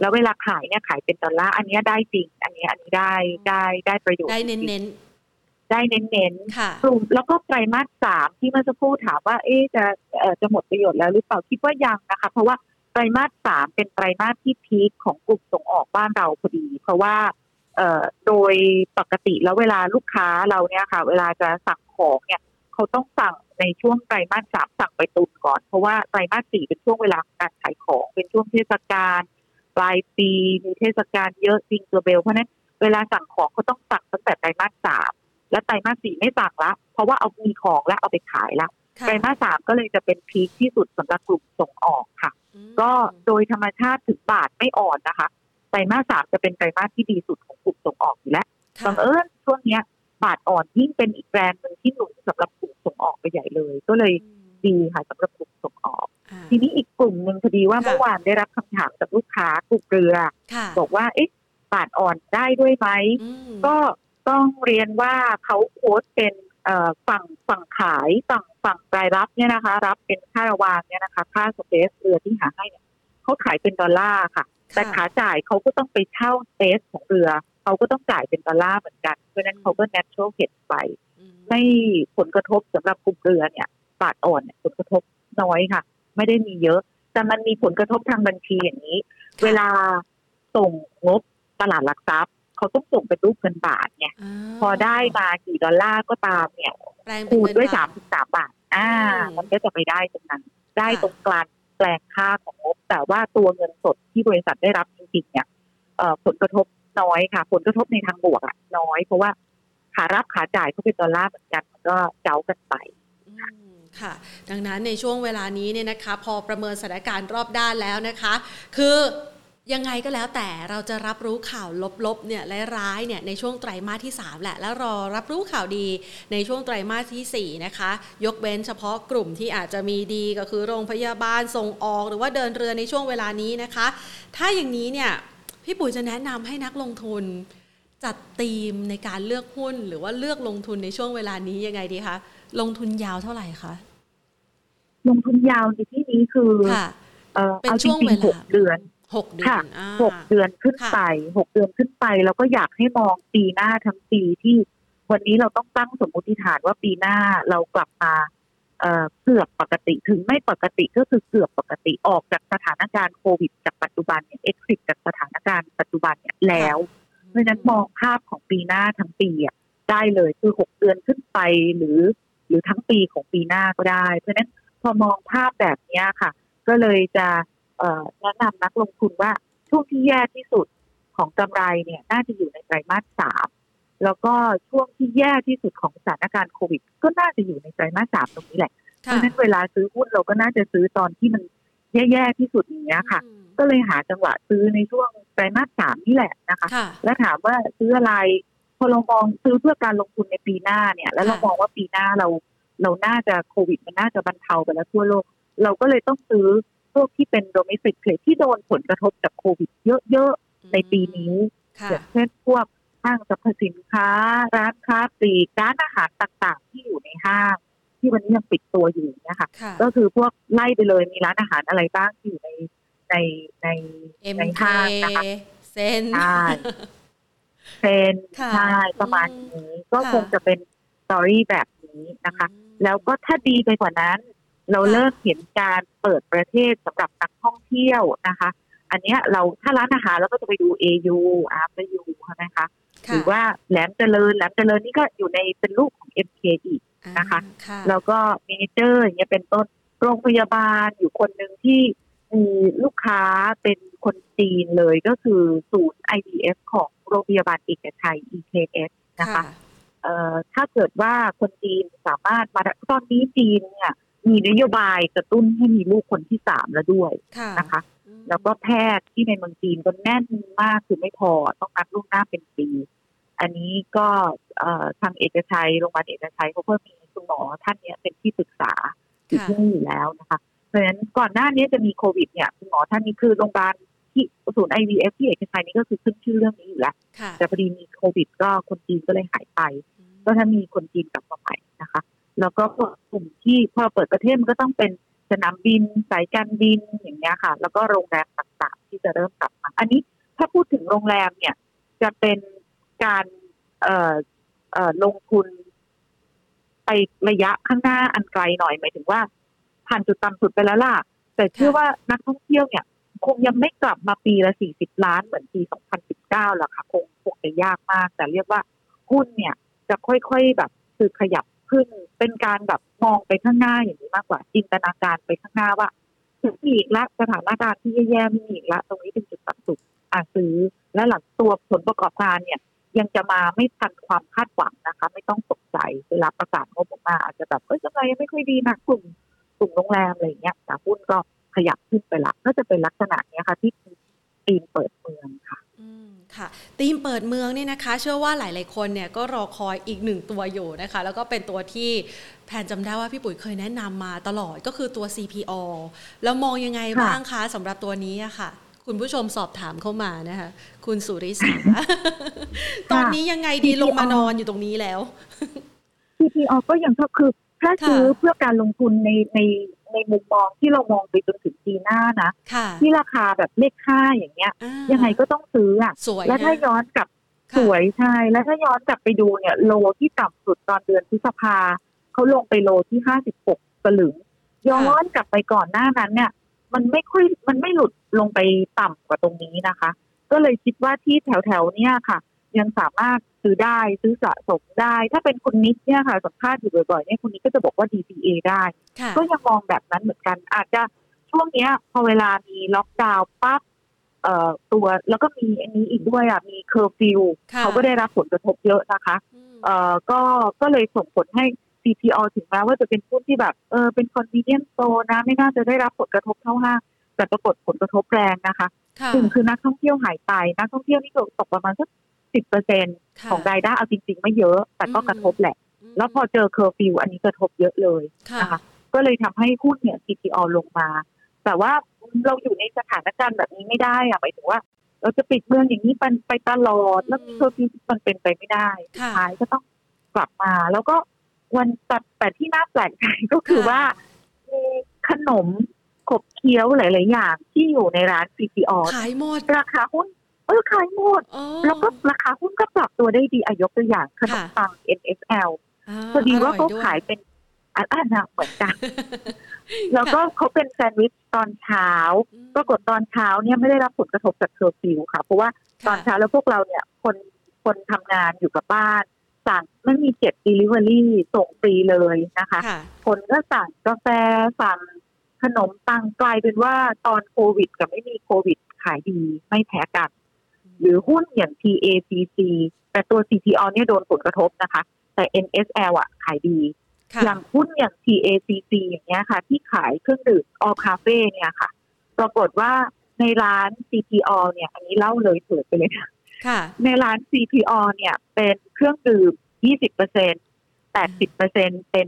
แล้วเวลาขายเนี่ยขายเป็นดอลลาร์อันนี้ได้จริง อันนี้อันนี้ได้ได้ได้ประโยชน์ได้เน้นๆได้เน้นๆกลุ่มแล้วก็ไตรมาสสามที่เมื่อสักครู่ถามว่า เอ๊จะจะหมดประโยชน์แล้วหรือเปล่าคิดว่ายังนะคะ เพราะว่าไต รมาสสามเป็นไตรมาสที่พีคของกลุ่มส่งออกบ้านเราพอดี เพราะว่าเอ่อโดยปกติแล้วเวลาลูกค้าเราเนี่ยค่ะ เวลาจะสั่งของเนี่ยเขาต้องสั่งในช่วงไตรมาสสามสั่งไปตุนก่อน เพราะว่าไตรมาสสี่เป็นช่วงเวลาการขายของ เป็นช่วงเทศกาลปลายปีมีเทศกาลเยอะจริงตัวเบลเพราะนั้นเวลาสั่งของเขาต้องสั่งตั้งแต่ไตรมาสสามและไตรมาสสี่ไม่สั่งละ เพราะว่าเอามีของแล้วเอาไปขายละไตรมาสสามก็เลยจะเป็นพีคที่สุดสำหรับกลุ่มส่งออกค่ะ ก็โดยธรรมชาติถึงบาทไม่อ่อนนะคะไตรมาสสามจะเป็นไตรมาสที่ดีสุดของกลุ่มส่งออกอยู่แล้วบังเอิญช่วงนี้บาทอ่อนยิ่งเป็นอีกแบรนด์หนึ่งที่หนุนสำหรับกลุ่มส่งออกไปใหญ่เลย ก็เลยดีค่ะสำหรับกลุ่มส่งออก ทีนี้อีกกลุ่มหนึ่งพอดีว่าเมื่อวานได้รับคำถามจากลูกค้ากลุ่มเรือ บอกว่าเอ๊ะบาทอ่อนได้ด้วยไหมก็ต้องเรียนว่าเขาโค้ดเป็น ฝั่งฝั่งขายฝั่งฝั่งรายรับเนี่ยนะคะ รับเป็นค่าระวางเนี่ยนะคะ ค่าสเปซเรือที่หาให้เนี่ยเขาขายเป็นดอลลาร์ค่ะ แต่ขาจ่ายเขาก็ต้องไปเช่าสเปซของเรือเขาก็ต้องจ่ายเป็นดอลลาร์เหมือนกันเพราะนั้นเขาก็ natural hedge ไปไม่ผลกระทบสำหรับกลุ่มเรือเนี่ยบาทอ่อนผลกระทบน้อยค่ะ ไม่ได้มีเยอะ แต่มันมีผลกระทบทางบัญชีอย่างนี้ เวลาส่งงบตลาดหลักทรัพย์ เขาต้องส่งเป็นรูปเงินบาทเนี่ย พอได้มากี่ดอลลาร์ก็ตามเนี่ยคูณด้วยสามสิบสามบาท อ่า มันก็จะไปได้ตรงนั้น ได้ตรงกลางแปลงค่าของงบ แต่ว่าตัวเงินสดที่บริษัทได้รับจริงๆเนี่ยผลกระทบน้อยค่ะ ผลกระทบในทางบวกอะน้อย เพราะว่าขารับขาจ่ายก็เป็นดอลลาร์เหมือนกันก็เจ้ากันไปค่ะดังนั้นในช่วงเวลานี้เนี่ยนะคะ พอประเมินสถานการณ์รอบด้านแล้วนะคะ คือ ยังไงก็แล้วแต่เราจะรับรู้ข่าวลบๆเนี่ยร้ายๆเนี่ยในช่วงไตรมาสที่ 3 แหละ แล้วรอรับรู้ข่าวดีในช่วงไตรมาสที่ 4 นะคะ ยกเว้นเฉพาะกลุ่มที่อาจจะมีดีก็คือโรงพยาบาลส่งออก หรือว่าเดินเรือในช่วงเวลานี้นะคะ ถ้าอย่างนี้เนี่ยพี่ปุ๋ยจะแนะนำให้นักลงทุนจัดธีมในการเลือกหุ้น หรือว่าเลือกลงทุนในช่วงเวลานี้ยังไงดีคะลงทุนยาวเท่าไหร่คะลงทุนยาวในที่นี้คือเป็นช่วงเวลาหกเดือน หกเดือนหกเดือนขึ้นไปหกเดือนขึ้นไป แล้วก็อยากให้มองปีหน้าทั้งปีที่วันนี้เราต้องตั้งสมมติฐานว่าปีหน้าเรากลับมาเกือบปกติถึงไม่ปกติก็คือเกือบปกติออกจากสถานการณ์โควิดจากปัจจุบันเนี่ยเอ็กซิสจากสถานการณ์ปัจจุบันเนี่ยแล้วเพราะฉะนั้นมองภาพของปีหน้าทั้งปีอะได้เลยคือหกเดือนขึ้นไปหรือ หรือทั้งปีของปีหน้าก็ได้ เพราะฉะนั้นพอมองภาพแบบนี้ค่ะ ก็เลยจะ แนะนำนักลงทุนว่าช่วงที่แย่ที่สุดของกำไรเนี่ยน่าจะอยู่ในไตรมาสสามแล้วก็ช่วงที่แย่ที่สุดของสถานการณ์โควิด ก็น่าจะอยู่ในไตรมาสสามตรงนี้แหละ เพราะฉะนั้นเวลาซื้อหุ้นเราก็น่าจะซื้อตอนที่มันแย่ๆที่สุดอย่างเงี้ยค่ะ ก็เลยหาจังหวะซื้อในช่วงไตรมาสสามนี่แหละนะคะ แล้วถามว่าซื้ออะไรพอเรามองซื้อเพื่อการลงทุนในปีหน้าเนี่ย แล้วเรามองว่าปีหน้าเราเราน่าจะโควิดมันน่าจะบรรเทาไปแล้วทั่วโลก เราก็เลยต้องซื้อ พวกที่เป็นโดเมสิกเพลที่โดนผลกระทบจากโควิดเยอะๆ ในปีนี้อย่างเช่นพวกห้างสรรพสินค้า ร้านค้าปลีกร้านอาหารต่างๆ ที่อยู่ในห้าง ที่วันนี้ยังปิดตัวอยู่นะคะก็คือพวกไล่ไปเลยมีร้านอาหารอะไรบ้างที่อยู่ในในในในห้างนะคะเซนใช่เซนใช่ประมาณนี้ก็คงจะเป็นสตอรี่แบบนี้นะคะ แล้วก็ถ้าดีไปกว่านั้น เราเริ่มเห็นการเปิดประเทศสำหรับนักท่องเที่ยวนะคะ อันนี้เราถ้าร้านอาหารเราก็จะไปดู AU อาร์ยูใช่ไหมคะ หรือว่าแหลมเจริญแหลมเจริญนี่ก็อยู่ในเป็นลูกของ MK อีกนะคะแล้วก็มินิเจอร์อย่างเงี้ยเป็นต้นโรงพยาบาลอยู่คนหนึ่งที่มีลูกค้าเป็นคนจีนเลยก็คือศูนย์ IVF ของโรงพยาบาลเอกชัย EKS นะคะ เอ่อถ้าเกิดว่าคนจีนสามารถมาตอนนี้จีนเนี่ย มีนโยบายกระตุ้นให้มีลูกคนที่สามแล้วด้วยนะคะ แล้วก็แพทย์ที่ในเมืองจีนก็แน่นมากคือไม่พอต้องนัดลูกหน้าเป็นปี อันนี้ก็ทางเอกชัยโรงพยาบาลเอกชัยเขาเพิ่มมีคุณหมอท่านนี้เป็นที่ปรึกษาอยู่ที่นี่อยู่แล้วนะคะเพราะฉะนั้นก่อนหน้านี้จะมีโควิดเนี่ยคุณหมอท่านนี้คือโรงพยาบาลที่ศูนย์ไอวีเอฟที่เอกชัยนี่ก็คือขึ้นชื่อเรื่องนี้อยู่แล้ว แต่พอดีมีโควิด ก็คนจีนก็เลยหายไป ก็ถ้ามีคนจีนกลับมาใหม่นะคะ แล้วก็กลุ่มที่พอเปิดประเทศมันก็ต้องเป็นสนามบินสายการบินอย่างเงี้ยค่ะ แล้วก็โรงแรมต่างๆ ที่จะเริ่มกลับมา อันนี้ถ้าพูดถึงโรงแรมเนี่ย จะเป็นการเอ่อเอ่อลงทุน ไประยะข้างหน้าอันไกลหน่อยหมายถึงว่า ผ่านจุดต่ำสุดไปแล้วล่ะ แต่เชื่อว่านักท่องเที่ยวเนี่ย คงยังไม่กลับมาปีละสี่สิบล้านเหมือนปีสองพันสิบเก้าหรอกค่ะ คงคงจะยากมาก แต่เรียกว่าหุ้นเนี่ย จะค่อยๆแบบคือขยับ ขึ้น เป็นการแบบมองไปข้างหน้าอย่างนี้มากกว่าจินตนาการไปข้างหน้าว่าถึงอีกละสถานการณ์ที่แย่ๆมีอีกละ ตรงนี้เป็นจุดต่ำสุดอาซื้อและหลังตัวผลประกอบการเนี่ย ยังจะมาไม่ทันความคาดหวังนะคะ ไม่ต้องตกใจเวลาประกาศงบออกมาอาจจะแบบเอ้ยกำไรไม่ค่อยดีนะกลุ่มกลุ่มโรงแรมอะไรเงี้ยแต่หุ้นก็ขยับขึ้นไปละก็จะเป็นลักษณะเนี้ยค่ะ ที่ตีนเปิดเมืองค่ะ ค่ะทีมเปิดเมืองเนี่ยนะคะ เชื่อว่าหลาย ๆ คนเนี่ยก็รอคอยอีกหนึ่งตัวอยู่นะคะ แล้วก็เป็นตัวที่แพนจำได้ว่าพี่ปุ๋ยเคยแนะนำมาตลอดก็คือตัว CPO แล้วมองยังไงบ้างคะสำหรับตัวนี้อะค่ะ คุณผู้ชมสอบถามเข้ามานะคะ คุณสุริสาตอนนี้ยังไงดีลงมานอนอยู่ตรงนี้แล้ว CPO ก็ยังคือถ้าซื้อเพื่อการลงทุนในใน ในมุมมองที่เรามองไปจนถึงปีหน้านะที่ราคาแบบเลขค่าอย่างเงี้ย ยังไงก็ต้องซื้ออะแล้วถ้าย้อนกลับสวยใช่ แล้วถ้าย้อนกลับไปดูเนี่ย โลที่ต่ำสุดตอนเดือนพฤษภาเขาลงไป low ที่ห้าสิบหกสลึง ย้อนกลับไปก่อนหน้านั้นเนี่ย มันไม่ค่อยมันไม่หลุดลงไปต่ำกว่าตรงนี้นะคะ ก็เลยคิดว่าที่แถวๆเนี้ยค่ะ ยังสามารถซื้อได้ซื้อสะสมได้ ถ้าเป็นคุณนิดเนี่ยค่ะสัมภาษณ์อยู่บ่อยๆเนี่ยคุณนิดก็จะบอกว่า DCA ได้ ก็ยังมองแบบนั้นเหมือนกัน อาจจะช่วงเนี้ย พอเวลามีล็อกดาวน์ปั๊บเอ่อตัวแล้วก็มีอันนี้อีกด้วยอะมีเคอร์ฟิวเขาก็ได้รับผลกระทบเยอะนะคะเอ่อก็ก็เลยส่งผลให้ CPO ถึงแม้ว่าจะเป็นหุ้นที่แบบเออเป็น convenience store นะ ไม่น่าจะได้รับผลกระทบเท่าห้างแต่ปรากฏผลกระทบแรงนะคะหนึ่งคือนักท่องเที่ยวหายไป นักท่องเที่ยวนี่ตกประมาณสัก สิบเปอร์เซ็นของรายได้เอาจริง ๆ ไม่เยอะ แต่ก็กระทบแหละ แล้วพอเจอเคอร์ฟิวอันนี้กระทบเยอะเลยนะคะก็เลยทำให้หุ้นเนี่ย CPALL ลงมา แต่ว่าเราอยู่ในสถานการณ์แบบนี้ไม่ได้อะหมายถึงว่า เราจะปิดเมืองอย่างนี้ไปไปตลอด แล้วเคอร์ฟิวมันเป็นไปไม่ได้สุดท้ายก็ต้องกลับมา แล้วก็วันแต่แต่ที่น่าแปลกใจก็คือว่ามีขนมขบเคี้ยวหลาย ๆ อย่างที่อยู่ในร้าน CPO ขายหมดราคาหุ้น เออขายหมด แล้วก็ราคาหุ้นก็ปรับตัวได้ดีอายกตัวอย่างขนมปัง NFL พอดีว่าเขาขายเป็นอันอันเหมือนกัน แล้วก็เขาเป็นแซนด์วิชตอนเช้า ปรากฏตอนเช้าเนี่ยไม่ได้รับผลกระทบจากเคอร์ฟิวค่ะ เพราะว่าตอนเช้าแล้วพวกเราเนี่ยคนคนทำงานอยู่กับบ้าน สั่งไม่มีเจ็ด delivery ส่งฟรีเลยนะคะ คนก็สั่งกาแฟสั่งขนมปังกลายเป็นว่าตอนโควิดกับไม่มีโควิดขายดีไม่แพ้กัน หรือหุ้นอย่าง TACC แต่ตัว CPO เนี่ยโดนผลกระทบนะคะ แต่ NSL อะขายดีอย่างหุ้นอย่าง TACC อย่างเงี้ยค่ะ ที่ขายเครื่องดื่ม All Cafe เนี่ยค่ะ ปรากฏว่าในร้าน CPO เนี่ย อันนี้เล่าเลยเถิดไปเลยนะในร้าน CPO เนี่ย เป็นเครื่องดื่ม 20เปอร์เซ็นต์80เปอร์เซ็นเป็น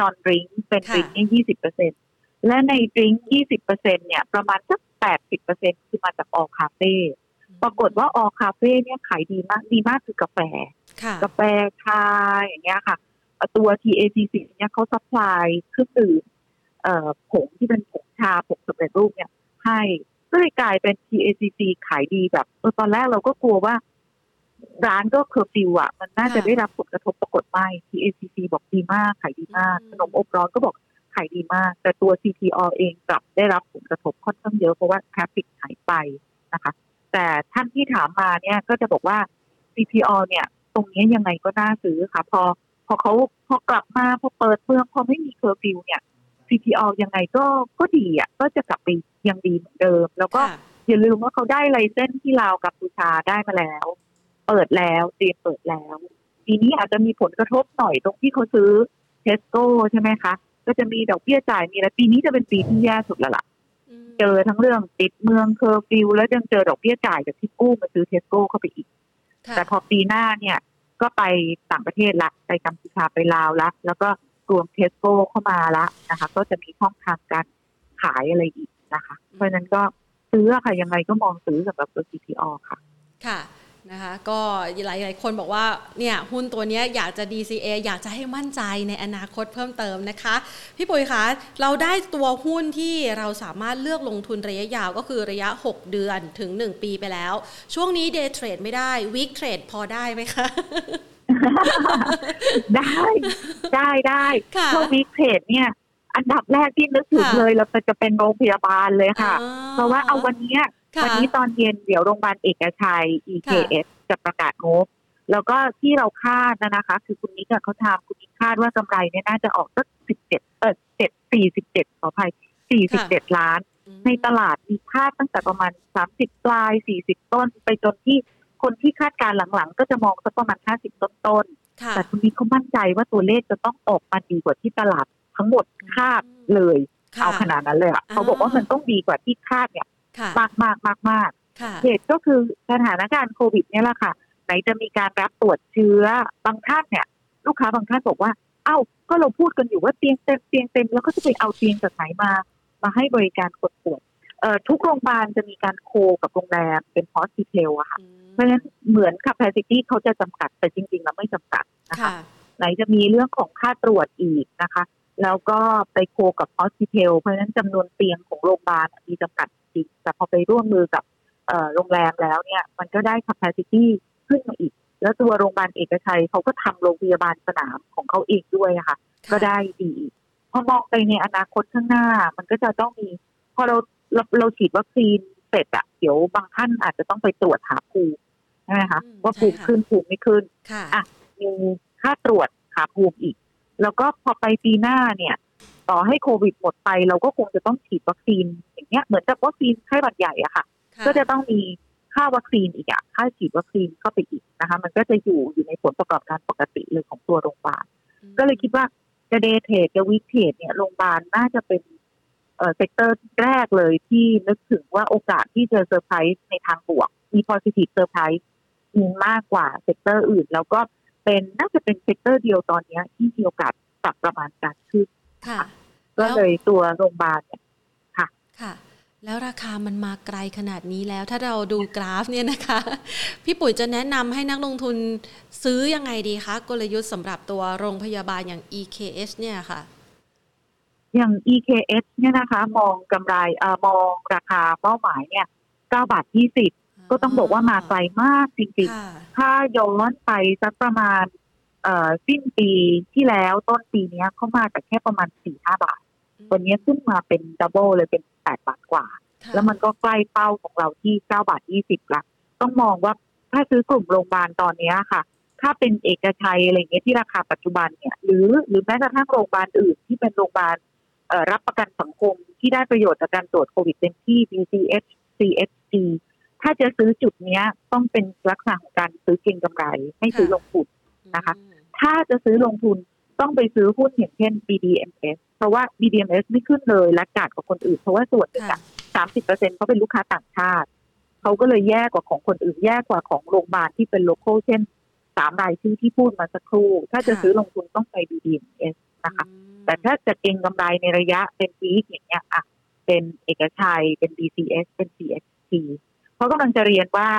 non drink เป็น drink นี่20เปอร์เซ็นต์และใน drink 20เปอร์เซ็นเนี่ย ประมาณสัก80เปอร์เซ็นคือมาจาก All Café ปรากฏว่า All Café เนี่ยขายดีมากดีมากคือกาแฟ กาแฟชาอย่างเงี้ยค่ะ ตัว TACC เนี่ยเขา supply เครื่องดื่มผงที่เป็นผงชาผงสำเร็จรูปเนี่ย ให้ก็เลยกลายเป็น TACC ขายดีแบบตอนแรกเราก็กลัวว่า ร้านก็เคอร์ฟิวอะ มันน่าจะได้รับผลกระทบปรากฏไม่ TACC บอกดีมาก ขายดีมากขนมอบร้อนก็บอกขายดีมาก แต่ตัว CPALL เองกลับได้รับผลกระทบค่อนข้างเยอะเพราะว่า traffic หายไปนะคะ แต่ท่านที่ถามมาเนี่ยก็จะบอกว่า CPO เนี่ย ตรงนี้ยังไงก็น่าซื้อค่ะ พอพอเขาพอกลับมาพอเปิดเมืองพอไม่มีเคอร์ฟิวเนี่ย CPALL ยังไงก็ก็ดีอะก็จะกลับไปยังดีเหมือนเดิม แล้วก็อย่าลืมว่าเขาได้ license ที่ลาวกับกัมพูชาได้มาแล้ว เปิดแล้วเตรียมเปิดแล้ว ทีนี้อาจจะมีผลกระทบหน่อยตรงที่เขาซื้อเทสโก้ใช่ไหมคะ ก็จะมีดอกเบี้ยจ่ายมีอะไรปีนี้จะเป็นปีที่แย่สุดแล้วล่ะ เจอทั้งเรื่องปิดเมืองเคอร์ฟิวแล้วยังเจอดอกเบี้ยจ่ายจากที่กู้มาซื้อเทสโก้เข้าไปอีก แต่พอปีหน้าเนี่ย ก็ไปต่างประเทศละ ไปกัมพูชาไปลาวละ แล้วก็รวมเทสโก้เข้ามาละนะคะ ก็จะมีช่องทางการขายอะไรอีกนะคะ เพราะฉะนั้นก็ซื้อค่ะยังไงก็มองซื้อสำหรับตัว CPO ค่ะ ค่ะ นะคะก็หลายหลายคนบอกว่าเนี่ยหุ้นตัวนี้อยากจะ DCA อยากจะให้มั่นใจในอนาคตเพิ่มเติมนะคะ พี่ปุ๋ยคะเราได้ตัวหุ้นที่เราสามารถเลือกลงทุนระยะยาวก็คือระยะ 6 เดือนถึง 1 ปีไปแล้ว ช่วงนี้ Day Trade ไม่ได้ Week Trade พอได้ไหมคะ ได้ได้ได้เพราะ Week Trade เนี่ยอันดับแรกที่นึกถึงเลยเราจะเป็นโรงพยาบาลเลยค่ะ เพราะว่าเอาวันนี้ วันนี้ตอนเย็นเดี๋ยวโรงพยาบาลเอกชัย EKS จะประกาศงบ แล้วก็ที่เราคาดนะคะ คือคุณนิกเขาทำคุณนิกคาดว่ากำไรเนี่ยน่าจะออกสักสิบเจ็ดเออเจ็ดสี่สิบเจ็ดขออภัยสี่สิบเจ็ดล้าน ในตลาดมีคาดตั้งแต่ประมาณสามสิบปลายสี่สิบต้น ไปจนที่คนที่คาดการหลังๆ ก็จะมองสักประมาณห้าสิบต้นๆแต่คุณนิกเขามั่นใจว่าตัวเลขจะต้องออกมาดีกว่าที่ตลาดทั้งหมดคาดเลยเอาขนาดนั้นเลยอะเขาบอกว่ามันต้องดีกว่าที่คาดเนี่ย มากมากมากมากเหตุก็คือสถานการณ์โควิดเนี่ยแหละค่ะ ไหนจะมีการรับตรวจเชื้อบางท่านเนี่ย ลูกค้าบางท่านบอกว่า เอ้า ก็เราพูดกันอยู่ว่าเตียงเต็มเตียงเต็มแล้วก็จะไปเอาเตียงจากไหนมา มาให้บริการกดตรวจเอ่อทุกโรงพยาบาลจะมีการโคกับโรงแรมเป็นฮอสพิทอลอะค่ะ เพราะฉะนั้นเหมือน capacity เขาจะจำกัดแต่จริง ๆ แล้วไม่จำกัดนะคะ ไหนจะมีเรื่องของค่าตรวจอีกนะคะ แล้วก็ไปโคกับฮอสพิทอลเพราะฉะนั้นจำนวนเตียงของโรงพยาบาลมีจำกัดจริงแต่พอไปร่วมมือกับโรงแรมแล้วเนี่ย มันก็ได้ capacity ขึ้นมาอีก แล้วตัวโรงพยาบาลเอกชัยเขาก็ทำโรงพยาบาลสนามของเขาเองด้วยค่ะ ก็ได้ดีพอมองไปในอนาคตข้างหน้า มันก็จะต้องมีพอเราเราเราฉีดวัคซีนเสร็จอะเดี๋ยวบางท่านอาจจะต้องไปตรวจหาภูมิใช่ไหมคะว่าภูมิขึ้นภูมิไม่ขึ้นอะมีค่าตรวจหาภูมิอีก แล้วก็พอไปปีหน้าเนี่ย ต่อให้โควิดหมดไป เราก็คงจะต้องฉีดวัคซีนอย่างเงี้ยเหมือนกับวัคซีนไข้หวัดใหญ่อะค่ะ ก็จะต้องมีค่าวัคซีนอีกอะค่าฉีดวัคซีนเข้าไปอีกนะคะ มันก็จะอยู่อยู่ในผลประกอบการปกติเลยของตัวโรงพยาบาลก็เลยคิดว่าจะ day trade จะ week trade เนี่ยโรงพยาบาลน่าจะเป็นเอ่อ sector แรกเลยที่นึกถึงว่าโอกาสที่จะเซอร์ไพรส์ในทางบวก มี positive เซอร์ไพรส์มีมากกว่า sector อื่น แล้วก็ เป็นน่าจะเป็น sector เดียวตอนนี้ที่มีโอกาสปรับประมาณการขึ้นค่ะ ก็เลยตัวโรงพยาบาลเนี่ยค่ะค่ะ แล้วราคามันมาไกลขนาดนี้แล้ว ถ้าเราดูกราฟเนี่ยนะคะ พี่ปุ๋ยจะแนะนำให้นักลงทุนซื้อยังไงดีคะกลยุทธ์สำหรับตัวโรงพยาบาลอย่าง EKS เนี่ยค่ะ อย่าง EKS เนี่ยนะคะ มองกำไรเอ่อมองราคาเป้าหมายเนี่ย9บาท20 ก็ต้องบอกว่ามาไกลมากจริงๆ ถ้าย้อนไปสักประมาณเอ่อสิ้นปีที่แล้วต้นปีนี้เขามาแต่แค่ประมาณสี่ห้าบาท วันนี้ขึ้นมาเป็น double เลยเป็นแปดบาทกว่า แล้วมันก็ใกล้เป้าของเราที่เก้าบาทยี่สิบละต้องมองว่าถ้าซื้อกลุ่มโรงพยาบาลตอนนี้ค่ะ ถ้าเป็นเอกชัยอะไรเงี้ยที่ราคาปัจจุบันเนี่ย หรือหรือแม้กระทั่งโรงพยาบาลอื่นที่เป็นโรงพยาบาลรับประกันสังคมที่ได้ประโยชน์จากการตรวจโควิดเต็มที่ BCH CHC ถ้าจะซื้อจุดนี้ต้องเป็นลักษณะของการซื้อเก็งกำไรไม่ซื้อลงทุนนะคะ ถ้าจะซื้อลงทุนต้องไปซื้อหุ้นอย่างเช่น BDMs เพราะว่า BDMs ไม่ขึ้นเลยและกาดกว่าคนอื่น เพราะว่าส่วนหนึ่งสามสิบเปอร์เซ็นเขาเป็นลูกค้าต่างชาติ เขาก็เลยแย่กว่าของคนอื่น แย่กว่าของโรงพยาบาลที่เป็นโลเคอลเช่นสามรายชื่อที่พูดมาสักครู่ ถ้าจะซื้อลงทุนต้องไป BDMs นะคะ แต่ถ้าจะเก็งกำไรในระยะเป็นปีอย่างเงี้ยอะเป็นเอกชัยเป็น BCS เป็น CXT เขากำลังจะเรียนว่า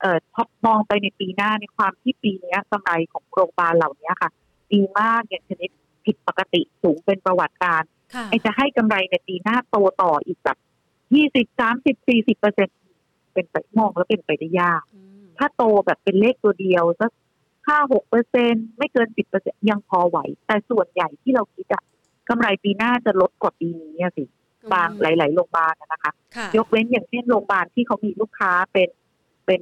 เอ่อท็อปมองไปในปีหน้าในความที่ปีนี้กำไรของโรงพยาบาลเหล่านี้ค่ะ ดีมากอย่างชนิดผิดปกติสูงเป็นประวัติการไอจะให้กำไรในปีหน้าโตต่ออีกแบบยี่สิบสามสิบสี่สิบเปอร์เซ็นเป็นไปมองแล้วเป็นไปได้ยาก ถ้าโตแบบเป็นเลขตัวเดียวสักห้าหกเปอร์เซ็นไม่เกินสิบเปอร์เซ็นยังพอไหว แต่ส่วนใหญ่ที่เราคิดอะกำไรปีหน้าจะลดกว่าปีนี้สิ บางหลาย ๆ โรงพยาบาลนะคะ ยกเว้นอย่างเช่นโรงพยาบาลที่เขามีลูกค้าเป็นเป็น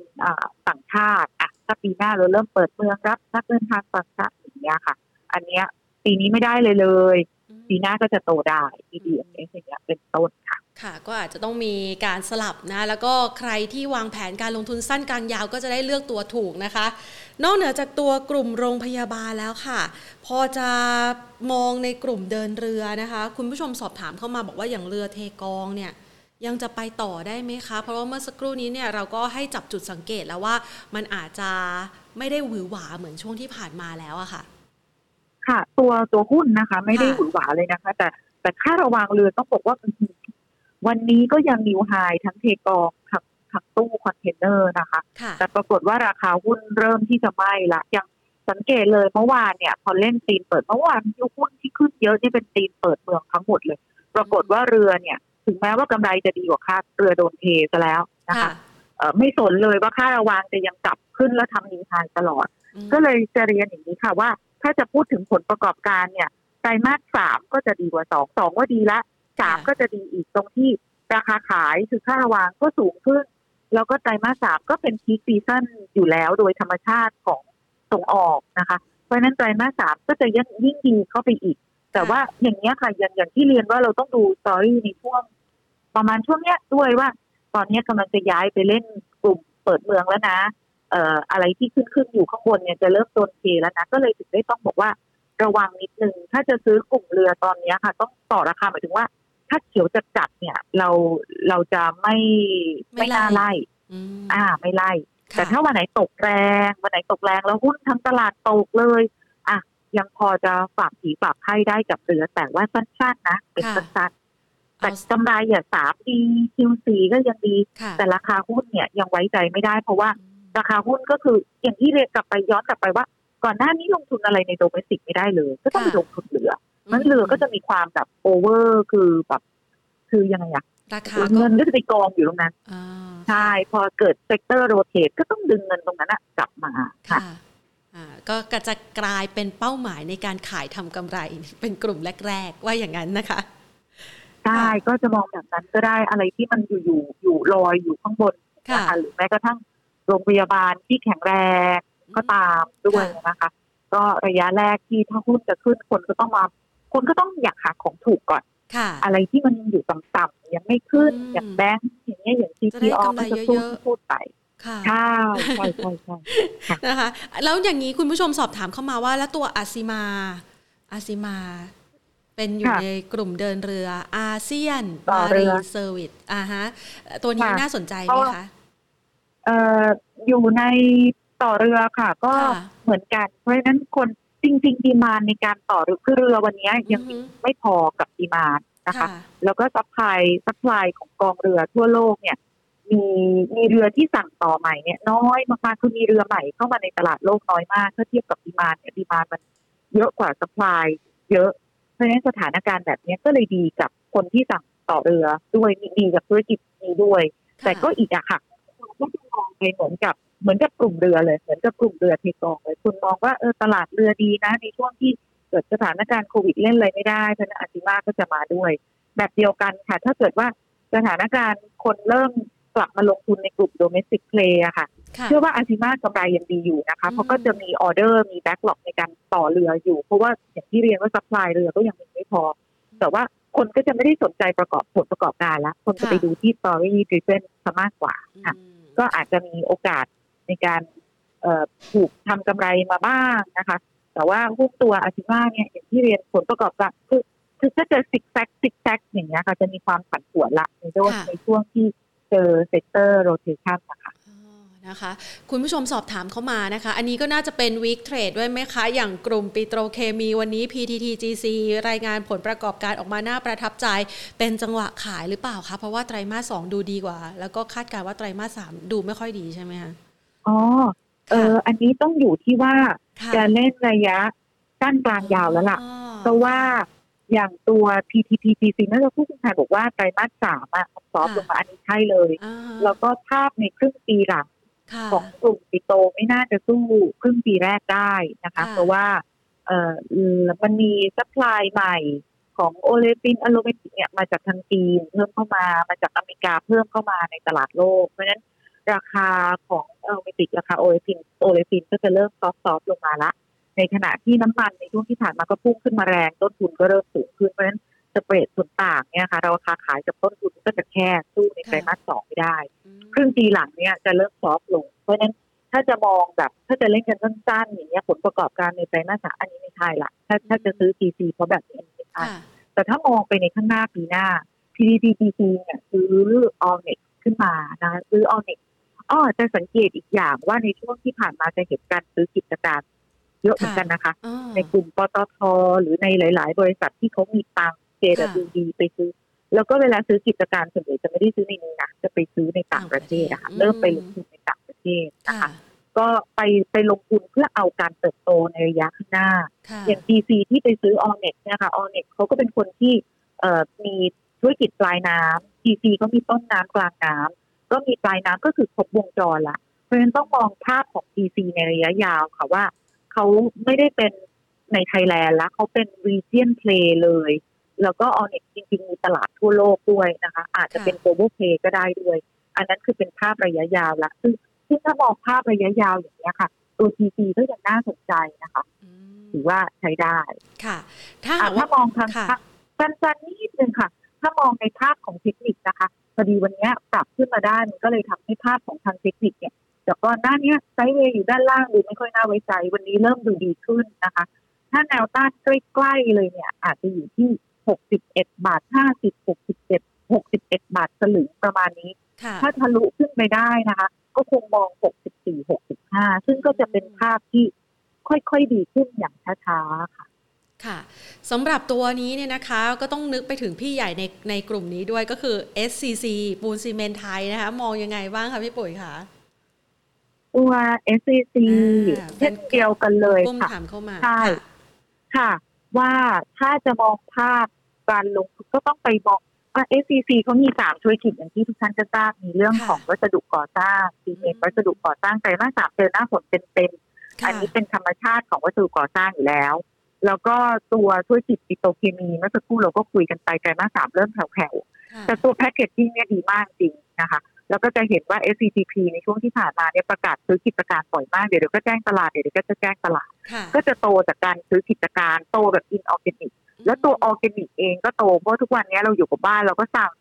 ต่างชาติอะถ้าปีหน้าเราเริ่มเปิดเมืองรับนักเดินทางต่างชาติอย่างเงี้ยค่ะ อันเนี้ยปีนี้ไม่ได้เลยเลยปีหน้าก็จะโตได้ EDMS อย่างเงี้ยเป็นต้นค่ะ ค่ะก็อาจจะต้องมีการสลับนะแล้วก็ใครที่วางแผนการลงทุนสั้นกลางยาวก็จะได้เลือกตัวถูกนะคะ นอกเหนือจากตัวกลุ่มโรงพยาบาลแล้วค่ะ พอจะมองในกลุ่มเดินเรือนะคะ คุณผู้ชมสอบถามเข้ามาบอกว่าอย่างเรือเทกองเนี่ยยังจะไปต่อได้ไหมคะ เพราะว่าเมื่อสักครู่นี้เนี่ยเราก็ให้จับจุดสังเกตแล้วว่ามันอาจจะไม่ได้หวือหวาเหมือนช่วงที่ผ่านมาแล้วอะค่ะ ค่ะ ตัวตัวหุ้นนะคะ ไม่ได้หวือหวาเลยนะคะ แต่แต่ค่าระวังเรือต้องบอกว่า วันนี้ก็ยังนิวไฮทั้งเทกองทั้งทั้งตู้คอนเทนเนอร์นะคะ แต่ปรากฏว่าราคาหุ้นเริ่มที่จะไม่ละยังสังเกตเลยเมื่อวานเนี่ย พอเล่นตีนเปิดเมื่อวานยุหุ้นที่ขึ้นเยอะนี่เป็นตีนเปิดเมืองทั้งหมดเลย ปรากฏว่าเรือเนี่ย ถึงแม้ว่ากำไรจะดีกว่าค่าเรือโดนเทซะแล้วนะคะไม่สนเลยว่าค่าระวางจะยังกลับขึ้นแล้วทำ new high ตลอด ก็เลยจะเรียนอย่างนี้ค่ะว่า ถ้าจะพูดถึงผลประกอบการเนี่ยไตรมาสสามก็จะดีกว่าสองสองว่าดีละ สามก็จะดีอีกตรงที่ราคาขายคือค่าระวางก็สูงขึ้น แล้วก็ไตรมาสสามก็เป็นพีคซีซั่นอยู่แล้วโดยธรรมชาติของส่งออกนะคะ เพราะนั้นไตรมาสสามก็จะยิ่งยิ่งดีเข้าไปอีก แต่ว่าอย่างนี้ค่ะอย่างอย่างที่เรียนว่าเราต้องดูสตอรี่ในช่วง ประมาณช่วงเนี้ยด้วยว่า ตอนนี้กำลังจะย้ายไปเล่นกลุ่มเปิดเมืองแล้วนะเอ่ออะไรที่ขึ้นขึ้นอยู่ข้างบนเนี่ยจะเริ่มโดนเทแล้วนะก็เลยถึงได้ต้องบอกว่าระวังนิดนึงถ้าจะซื้อกลุ่มเรือตอนนี้ค่ะ ต้องต่อราคาหมายถึงว่า ถ้าเขียวจะจัดเนี่ย เราเราจะไม่ไม่น่าไล่อ่า ไม่ไล่ แต่ถ้าวันไหนตกแรงวันไหนตกแรงแล้วหุ้นทั้งตลาดตกเลยอะยังพอจะฝากผีฝากไพ่ได้กับเรือแต่ว่าสั้นๆนะเป็นสั้นแต่กำไรอย่าสามดีคิวสีก็ยังดี แต่ราคาหุ้นเนี่ยยังไว้ใจไม่ได้ เพราะว่าราคาหุ้นก็คืออย่างที่เรียนกลับไปย้อนกลับไปว่า ก่อนหน้านี้ลงทุนอะไรใน domestic ไม่ได้เลย ก็ต้องไปลงทุนเรือ มันเรือก็จะมีความแบบ over คือแบบคือยังไงอะราคาเงินก็จะไปกองอยู่ตรงนั้นใช่ พอเกิด sector rotate ก็ต้องดึงเงินตรงนั้นกลับมาค่ะก็จะกลายเป็นเป้าหมายในการขายทำกำไรเป็นกลุ่มแรก ๆ ว่าอย่างนั้นนะคะได้ก็จะมองแบบนั้นก็ได้อะไรที่มันอยู่อยู่อยู่ลอยอยู่ข้างบนนะคะหรือแม้กระทั่งโรงพยาบาลที่แข็งแรงก็ตามด้วยนะคะ ก็ระยะแรกที่ถ้าหุ้นจะขึ้นคนก็ต้องมา คนก็ต้องอยากหาของถูกก่อนค่ะอะไรที่มันอยู่ต่ำๆยังไม่ขึ้นอืมอย่างแบงก์อย่างเงี้ยอย่างจะได้ CPO กำไรก็จะพูดเยอะๆพูดไปค่ะใช่ใช่ใช่ใช่นะคะแล้วอย่างนี้คุณผู้ชมสอบถามเข้ามาว่า แล้วตัวอาซิมาอาซิมา เป็นอยู่ค่ะในกลุ่มเดินเรืออาเซียนต่อมาเรืรีอเซอร์วิสอ่าฮะ ตัวนี้ค่ะน่าสนใจเพไหมราะว่าคะเอ่ออยู่ในต่อเรือค่ะ ก็ค่ะเหมือนกัน เพราะฉะนั้นคน จริงๆดีมานในการต่อเรือคือเรือวันนี้ยังอือฮึไม่พอกับดีมานนะคะค่ะแล้วก็ซัพพลายซัพพลายของกองเรือทั่วโลกเนี่ยมีมีเรือที่สั่งต่อใหม่เนี่ยน้อยมากๆคือมีเรือใหม่เข้ามาในตลาดโลกน้อยมากถ้าเทียบกับดีมานเนี่ยดีมานมันเยอะกว่า supply เยอะเพราะฉะนั้นสถานการณ์แบบเนี้ยก็เลยดีกับคนที่สั่งต่อเรือด้วยมีดีกับธุรกิจนี้ด้วย แต่ก็อีกอะค่ะเรา ก็จะมองไปเหมือนกับเหมือนกับกลุ่มเรือเลยเหมือนกับกลุ่มเรือเทกองเลยคุณมองว่าเออตลาดเรือดีนะ ในช่วงที่เกิดสถานการณ์โควิดเล่นอะไรไม่ได้เพราะฉะนั้น ASIMAR ก็จะมาด้วย แบบเดียวกันค่ะ ถ้าเกิดว่าสถานการณ์คนเริ่มกลับมาลงทุนในกลุ่ม domestic play อะค่ะค่ะ เชื่อว่า ASIMAR กำไรยังดีอยู่นะคะอืมเพราะก็จะมีออเดอร์มี backlog ในการต่อเรืออยู่ เพราะว่าอย่างที่เรียนว่า supply เรือก็ยังมีไม่พอ แต่ว่าคนก็จะไม่ได้สนใจประกอบผลประกอบการละ คนจะไปดูที่ story driven ซะมากกว่าค่ะอืม ก็อาจจะมีโอกาสในการเอ่อถูกทำกำไรมาบ้างนะคะ แต่ว่าหุ้นตัว ASIMAR เนี่ยอย่างที่เรียนผลประกอบการคือคือถ้าเจอซิกแซกซิกแซกอย่างเงี้ยค่ะจะมีความผันผวนละในช่วงค่ะในช่วงที่เจอ sector rotation นะคะอ๋อ นะคะคุณผู้ชมสอบถามเข้ามานะคะ อันนี้ก็น่าจะเป็น week trade ด้วยไหมคะ อย่างกลุ่มปิโตรเคมีวันนี้ PTTGC รายงานผลประกอบการออกมาน่าประทับใจ เป็นจังหวะขายหรือเปล่าคะเพราะว่าไตรมาสสองดูดีกว่า แล้วก็คาดการณ์ว่าไตรมาสสามดูไม่ค่อยดีใช่ไหมคะอ๋อเอออันนี้ต้องอยู่ที่ว่าค่ะจะเล่นระยะสั้นกลางยาวแล้วล่ะอ๋อเพราะว่าอย่างตัว PTTGC เมื่อสักครู่คุณชายบอกว่าไตรมาสสามอะ soft ลงมาอันนี้ใช่เลยอ่าแล้วก็ภาพในครึ่งปีหลังค่ะ ของกลุ่มปิโตไม่น่าจะสู้ครึ่งปีแรกได้นะคะค่ะเพราะว่าเออมันมี supply ใหม่ของ olefin aromatic เนี่ยมาจากทางจีนเพิ่มเข้ามามาจากอเมริกาเพิ่มเข้ามาในตลาดโลก เพราะฉะนั้นราคาของ aromatic ราคา olefin olefin ก็จะเริ่มซอฟต์ๆลงมาละ ในขณะที่น้ำมันในช่วงที่ผ่านมาก็พุ่งขึ้นมาแรงต้นทุนก็เริ่มสูงขึ้นเพราะฉะนั้น สเปรดส่วนต่างเนี่ยค่ะ ราคาขายกับต้นทุนก็จะแค่สู้ในไตรมาสสองไม่ได้อืมครึ่งปีหลังเนี่ยจะเริ่มซอฟต์ลง เพราะฉะนั้นถ้าจะมองแบบถ้าจะเล่นกันสั้นๆอย่างเงี้ยผลประกอบการในไตรมาสสามอันนี้ไม่ใช่ละถ้าถ้าจะซื้อ GC เพราะแบบนี้ไม่ใช่ค่ะแต่ถ้ามองไปในข้างหน้าปีหน้า PTTGC เนี่ยซื้อ Allnex ขึ้นมานะคะซื้อ Allnex อ้อจะสังเกตอีกอย่างว่าในช่วงที่ผ่านมาจะเห็นการซื้อกิจการเยอะเหมือนกันนะคะอ๋อในกลุ่มปตทหรือในหลาย ๆ บริษัทที่เขามีตัง ค์ JWD ไปซื้อ แล้วก็เวลาซื้อกิจการส่วนใหญ่จะไม่ได้ซื้อในนี้นะจะไปซื้อในต่างประเทศนะคะเริ่มไปลงทุนในต่างประเทศนะค่ะคะก็ไปไปลงทุนเพื่อเอาการเติบโตในระยะข้างหน้าค่ะอย่าง DC ที่ไปซื้อ o n n e x เนี่ยค่ะ o n n e x เขาก็เป็นคนที่เอ่อมีธุรกิจปลายน้ำ DC ก็มีต้นน้ำกลางน้ำก็มีปลายน้ำก็คือครบวงจรละเพราะฉะนั้นต้องมองภาพของ DC ในระยะยาวค่ะว่า เขาไม่ได้เป็นในไทยแลนด์แล้วเขาเป็น region play เลย แล้วก็ o n n e x จริงๆ มีตลาดทั่วโลกด้วยนะคะ อาจจะเป็น global play ก็ได้ด้วย อันนั้นคือเป็นภาพระยะยาวละซึ่งซึ่งถ้ามองภาพระยะยาวอย่างนี้ยค่ะ ตัว DC ก็ยังน่าสนใจนะคะอืมถือว่าใช้ได้ค่ะ ถ้าหาอะกว่าถ้ามองทางค่ะสั้นๆนิดนึงค่ะ ถ้ามองในภาพของเทคนิคนะคะพอดีวันเนี้ยปรับขึ้นมาได้มันก็เลยทำให้ภาพของทางเทคนิคเนี่ยจากก่อนหน้าเนี้ยไซด์เวย์อยู่ด้านล่างดูไม่ค่อยน่าไว้ใจ วันนี้เริ่มดูดีขึ้นนะคะ ถ้าแนวต้านใกล้ๆเลยเนี่ย อาจจะอยู่ที่ 61บาท50 67 61บาทสลึงประมาณนี้ค่ะถ้าทะลุขึ้นไปได้นะคะ ก็คงมอง64 65ซึ่งก็จะเป็นภาพที่ค่อยๆดีขึ้นอย่างช้าๆค่ะค่ะสำหรับตัวนี้เนี่ยนะคะก็ต้องนึกไปถึงพี่ใหญ่ในในกลุ่มนี้ด้วยก็คือ SCC ปูนซีเมนต์ไทยนะคะ มองยังไงบ้างคะพี่ปุ๋ยคะตัว SCC อ่าเช่นเดียวกันเลยปุ้มค่ะถามเข้ามาใช่ค่ะค่ะ ว่าถ้าจะมองภาพ การลงทุนก็ต้องไปมองว่า SCC เขามีสามธุรกิจอย่างที่ทุกท่านจะทราบมีเรื่องค่ะของวัสดุก่อสร้างซีเมนต์วัสดุก่อสร้างไตรมาสสามเจอหน้าฝนเต็มๆค่ะอันนี้เป็นธรรมชาติของวัสดุก่อสร้างอยู่แล้ว แล้วก็ตัวธุรกิจปิโตรเคมีเมื่อสักครู่เราก็คุยกันไปไตรมาสสามเริ่มแผ่วๆค่ะแต่ตัว packaging เนี่ยดีมากจริงนะคะแล้วก็จะเห็นว่า SCGP ในช่วงที่ผ่านมาเนี่ยประกาศซื้อกิจการบ่อยมากเดี๋ยวเดี๋ยวก็แจ้งตลาดเดี๋ยวเดี๋ยวก็จะแจ้งตลาดค่ะก็จะโตจากการซื้อกิจการโตแบบ inorganic แล้วตัวออร์แกนิกเองก็โตเพราะทุกวันนี้เราอยู่กับบ้านเราก็สั่ง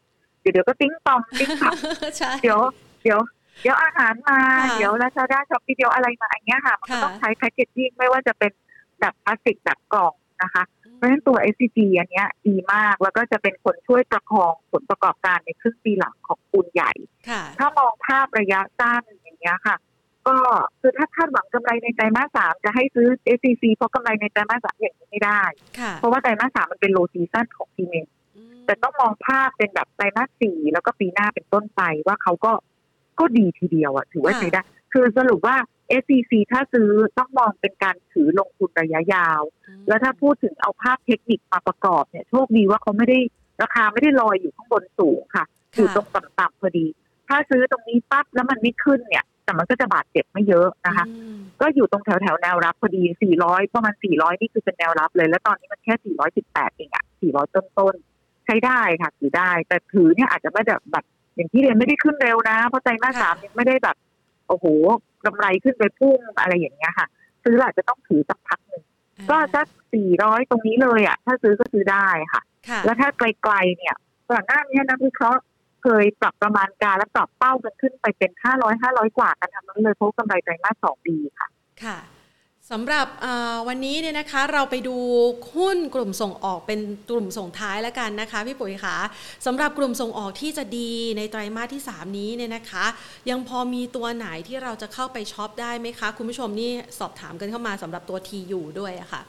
เดี๋ยวเดี๋ยวก็ติ้งตองติ้งผักใช่เดี๋ยวเดี๋ยวเดี๋ยวอาหารมาค่ะเดี๋ยว Lazada Shopee เดี๋ยวอะไรมาอย่างเงี้ยค่ะ มันก็ค่ะต้องใช้ packaging ไม่ว่าจะเป็นแบบพลาสติกแบบกล่องนะคะ เพราะฉะนั้นตัว SCG อันเนี้ยดีมากแล้วก็จะเป็นคนช่วยประคองผลประกอบการในครึ่งปีหลังของปูนใหญ่ค่ะถ้ามองภาพระยะสั้นอย่างเงี้ยค่ะ ก็คือถ้าคาดหวังกำไรในไตรมาสสามจะให้ซื้อ SCC เพราะกำไรในไตรมาสสามอย่างนี้ไม่ได้ค่ะเพราะว่าไตรมาสสามมันเป็นโลซีซั่นของซีเมนต์อืมแต่ต้องมองภาพเป็นแบบไตรมาสสี่แล้วก็ปีหน้าเป็นต้นไปว่าเขาก็ก็ดีทีเดียวอะถือว่าใช้ได้ คือสรุปว่า SCC ถ้าซื้อต้องมองเป็นการถือลงทุนระยะยาว แล้วถ้าพูดถึงเอาภาพเทคนิคมาประกอบเนี่ยโชคดีว่าเขาไม่ได้ราคาไม่ได้ลอยอยู่ข้างบนสูงค่ะอยู่ตรงต่ำๆพอดี ถ้าซื้อตรงนี้ปั๊บแล้วมันไม่ขึ้นเนี่ย แต่มันก็จะบาดเจ็บไม่เยอะนะคะอืมก็อยู่ตรงแถวแถวๆแนวรับพอดี 400 ประมาณ 400 นี่คือเป็นแนวรับเลย แล้วตอนนี้มันแค่ 418 เองอะ400 ต้นๆใช้ได้ค่ะถือได้ แต่ถือเนี่ยอาจจะไม่แบบแบบอย่างที่เรียนไม่ได้ขึ้นเร็วนะ เพราะใจมาสสามยังไม่ได้แบบโอ้โหกำไรขึ้นไปพุ่งอะไรอย่างเงี้ยค่ะ ซื้ออาจจะต้องถือสักพักหนึ่งก็สัก 400 ตรงนี้เลยอะถ้าซื้อก็ซื้อได้ค่ะค่ะแล้วถ้าไกลๆเนี่ยก่อนหน้านี้นักวิเคราะห์ เคยปรับประมาณการและปรับเป้ากันขึ้นไปเป็น 500 500 กว่ากันทั้งนั้นเลยเพราะกำไรไตรมาสสองดีค่ะ ค่ะสำหรับเอ่อวันนี้เนี่ยนะคะเราไปดูหุ้นกลุ่มส่งออกเป็นกลุ่มส่งท้ายแล้วกันนะคะพี่ปุ๋ยคะสำหรับกลุ่มส่งออกที่จะดีในไตรมาสที่ 3 นี้เนี่ยนะคะ ยังพอมีตัวไหนที่เราจะเข้าไปช็อปได้ไหมคะ คุณผู้ชมนี่สอบถามกันเข้ามาสำหรับตัว TU ด้วยอะค่ะ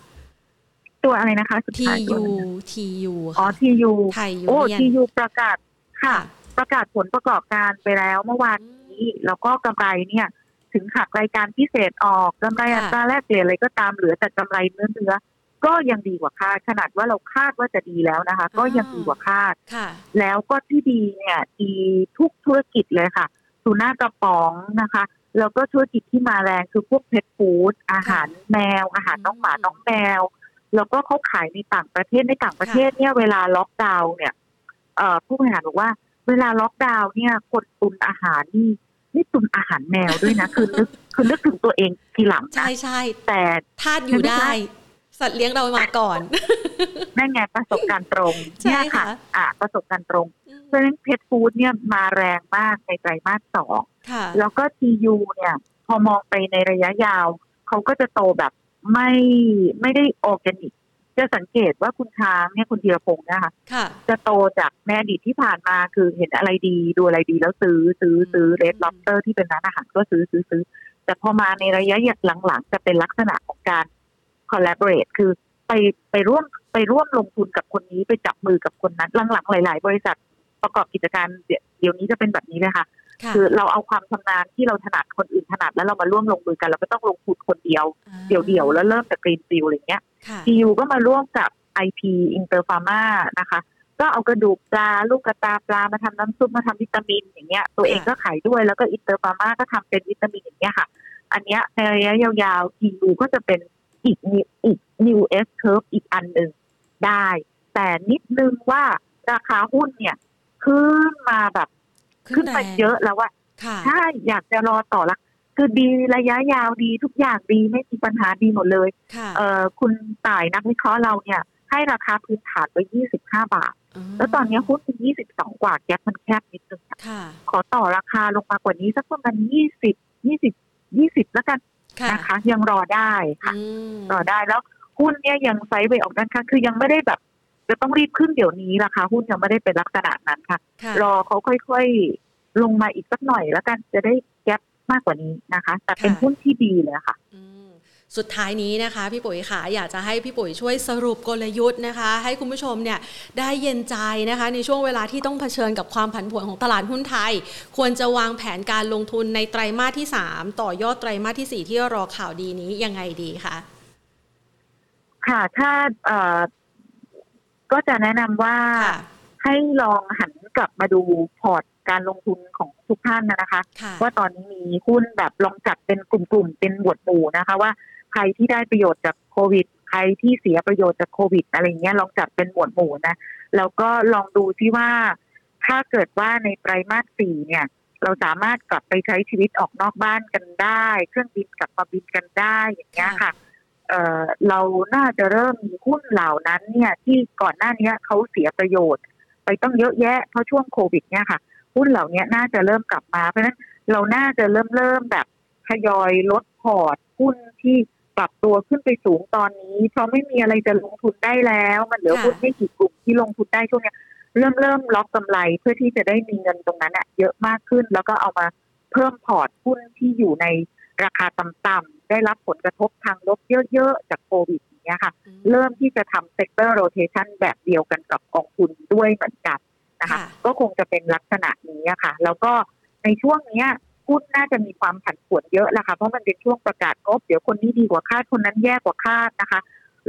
ตัวอะไรนะคะสุดท้ายตัว TU อะไรนะ TU อ๋อค่ะ TU ไทยยูโอ้เนียน TU ประกาศค่ะ ประกาศผลประกอบการไปแล้วเมื่อวานนี้แล้วก็กำไรเนี่ย ถึงหักรายการพิเศษออกกำไรอัตราแลกเปลี่ยนอะไรก็ตามเหลือแต่กำไรเนื้อเนื้อๆก็ยังดีกว่าคาดขนาดว่าเราคาดว่าจะดีแล้วนะคะ ก็ยังดีกว่าคาดค่ะแล้วก็ที่ดีเนี่ยดีทุกธุรกิจเลยค่ะสุน่ากระป๋องนะคะแล้วก็ธุรกิจที่มาแรงคือพวกเพชฟู้ดอาหารแมว อาหารน้องหมาน้องแมว แล้วก็เขาขายในต่างประเทศในต่างประเทศเนี่ยเวลาล็อกดาวน์เนี่ยเอ่อผู้บริหารบอกว่า เวลาล็อกดาวน์เนี่ยคนตุนอาหารนี่นี่ตุนอาหารแมวด้วยนะคือนึกคือนึกถึงตัวเองทีหลังใช่นะใช่แต่ทาดอยู่ได้ สัตว์เลี้ยงเรามาก่อนนั่นไงประสบการณ์ตรงใช่เนี่ยค่ะค่ะอ่าประสบการณ์ตรงเพราะฉะนั้นเพชฟู้ดเนี่ยมาแรงมากในไตรมาสสองค่ะแล้วก็ TU เนี่ย พอมองไปในระยะยาว เขาก็จะโตแบบไม่ไม่ได้ออร์แกนิก จะสังเกตว่าคุณช้างเนี่ยคุณธีรพงศ์นะคะค่ะจะโตจากในอดีตที่ผ่านมาคือเห็นอะไรดีดูอะไรดีแล้วซื้อซื้อซื้อ Red Lobster ที่เป็นร้านอาหารก็ซื้อซื้อซื้อ แต่พอมาในระยะหลังๆ จะเป็นลักษณะของการ collaborate คือไปไปร่วมไปร่วมลงทุนกับคนนี้ไปจับมือกับคนนั้นหลังๆหลาย ๆ บริษัทประกอบกิจการเดี๋ยวเดี๋ยวนี้จะเป็นแบบนี้เลยค่ะค่ะคือเราเอาความชำนาญที่เราถนัดคนอื่นถนัดแล้วเรามาร่วมลงมือกันเราก็ต้องลงทุนคนเดียวเดี่ยวๆแล้วเริ่มจาก greenfield อะไรเงี้ย ค่ะ TU ก็มาร่วมกับ IP Inter Pharma นะคะ ก็เอากระดูกปลาลูกกระตาปลามาทำน้ำซุปมาทำวิตามินอย่างเงี้ย ตัวเองก็ขายด้วยแล้วก็ Inter Pharma ก็ทำเป็นวิตามินอย่างเงี้ยค่ะ อันเนี้ยในระยะยาวๆ TU ก็จะเป็นอีก new อีก new S curve อีกอันหนึ่งได้ แต่นิดนึงว่าราคาหุ้นเนี่ยขึ้นมาแบบ ขึ้นไปเยอะแล้วว่าค่ะใช่อยากจะรอต่อละ คือดีระยะยาวดีทุกอย่างดีไม่มีปัญหาดีหมดเลยค่ะเอ่อคุณต่ายนักวิเคราะห์เราเนี่ย ให้ราคาพื้นฐานไว้25บาท แล้วตอนนี้หุ้นเป็น22กว่าแก๊ปมันแคบนิดนึงอะค่ะขอต่อราคาลงมากว่านี้สักประมาณ20 20 20แล้วกันค่ะนะคะยังรอได้ค่ะอืมรอได้แล้วหุ้นเนี่ยยังไซด์เวย์ออกด้านข้างคือยังไม่ได้แบบ จะต้องรีบขึ้นเดี๋ยวนี้ราคาหุ้นยังไม่ได้เป็นลักษณะนั้นค่ะค่ะรอเขาค่อยๆลงมาอีกสักหน่อยแล้วกันจะได้แก๊ป มากกว่านี้นะคะ แต่เป็นค่ะหุ้นที่ดีเลยค่ะอืมสุดท้ายนี้นะคะ พี่ปุ๋ยค่ะอยากจะให้พี่ปุ๋ยช่วยสรุปกลยุทธ์นะคะ ให้คุณผู้ชมเนี่ยได้เย็นใจนะคะ ในช่วงเวลาที่ต้องเผชิญกับความผันผวนของตลาดหุ้นไทย ควรจะวางแผนการลงทุนในไตรมาสที่ 3 ต่อยอดไตรมาสทีสี่4 ที่รอข่าวดีนี้ยังไงดีคะค่ะถ้าเอ่อก็จะแนะนำว่าค่ะให้ลองหันกลับมาดูพอร์ตการลงทุนของ ทุกท่านนะคะค่ะว่าตอนนี้มีหุ้นแบบลองจัดเป็นกลุ่มๆเป็นหมวดหมู่นะคะว่าใครที่ได้ประโยชน์จากโควิด ใครที่เสียประโยชน์จากโควิดอะไรเงี้ยลองจัดเป็นหมวดหมู่นะแล้วก็ลองดูที่ว่า ถ้าเกิดว่าในไตรมาสสี่เนี่ย เราสามารถกลับไปใช้ชีวิตออกนอกบ้านกันได้ เครื่องบินกลับมาบินกันได้อย่างเงี้ยค่ะเอ่อเราน่าจะเริ่มมีหุ้นเหล่านั้นเนี่ยที่ก่อนหน้านี้เขาเสียประโยชน์ ไปต้องเยอะแยะเพราะช่วงโควิดเนี่ยค่ะ หุ้นเหล่านี้น่าจะเริ่มกลับมา เพราะฉะนั้นเราน่าจะเริ่มเริ่มแบบทยอยลดพอร์ตหุ้นที่ปรับตัวขึ้นไปสูงตอนนี้ เพราะไม่มีอะไรจะลงทุนได้แล้ว มันเหลือหุ้นไม่กี่กลุ่มที่ลงทุนได้ช่วงนี้เริ่มเริ่มล็อกกำไรเพื่อที่จะได้มีเงินตรงนั้นอะเยอะมากขึ้น แล้วก็เอามาเพิ่มพอร์ตหุ้นที่อยู่ในราคาต่ำๆได้รับผลกระทบทางลบเยอะๆ จากโควิดอย่างเงี้ยค่ะ เริ่มที่จะทำ sector rotation แบบเดียวกันกับกองทุนด้วยเหมือนกัน นะคะ ก็คงจะเป็นลักษณะนี้ค่ะ แล้วก็ในช่วงนี้หุ้นน่าจะมีความผันผวนเยอะละค่ะ เพราะมันเป็นช่วงประกาศงบเดี๋ยวคนนี้ดีกว่าคาดคนนั้นแย่กว่าคาดนะคะ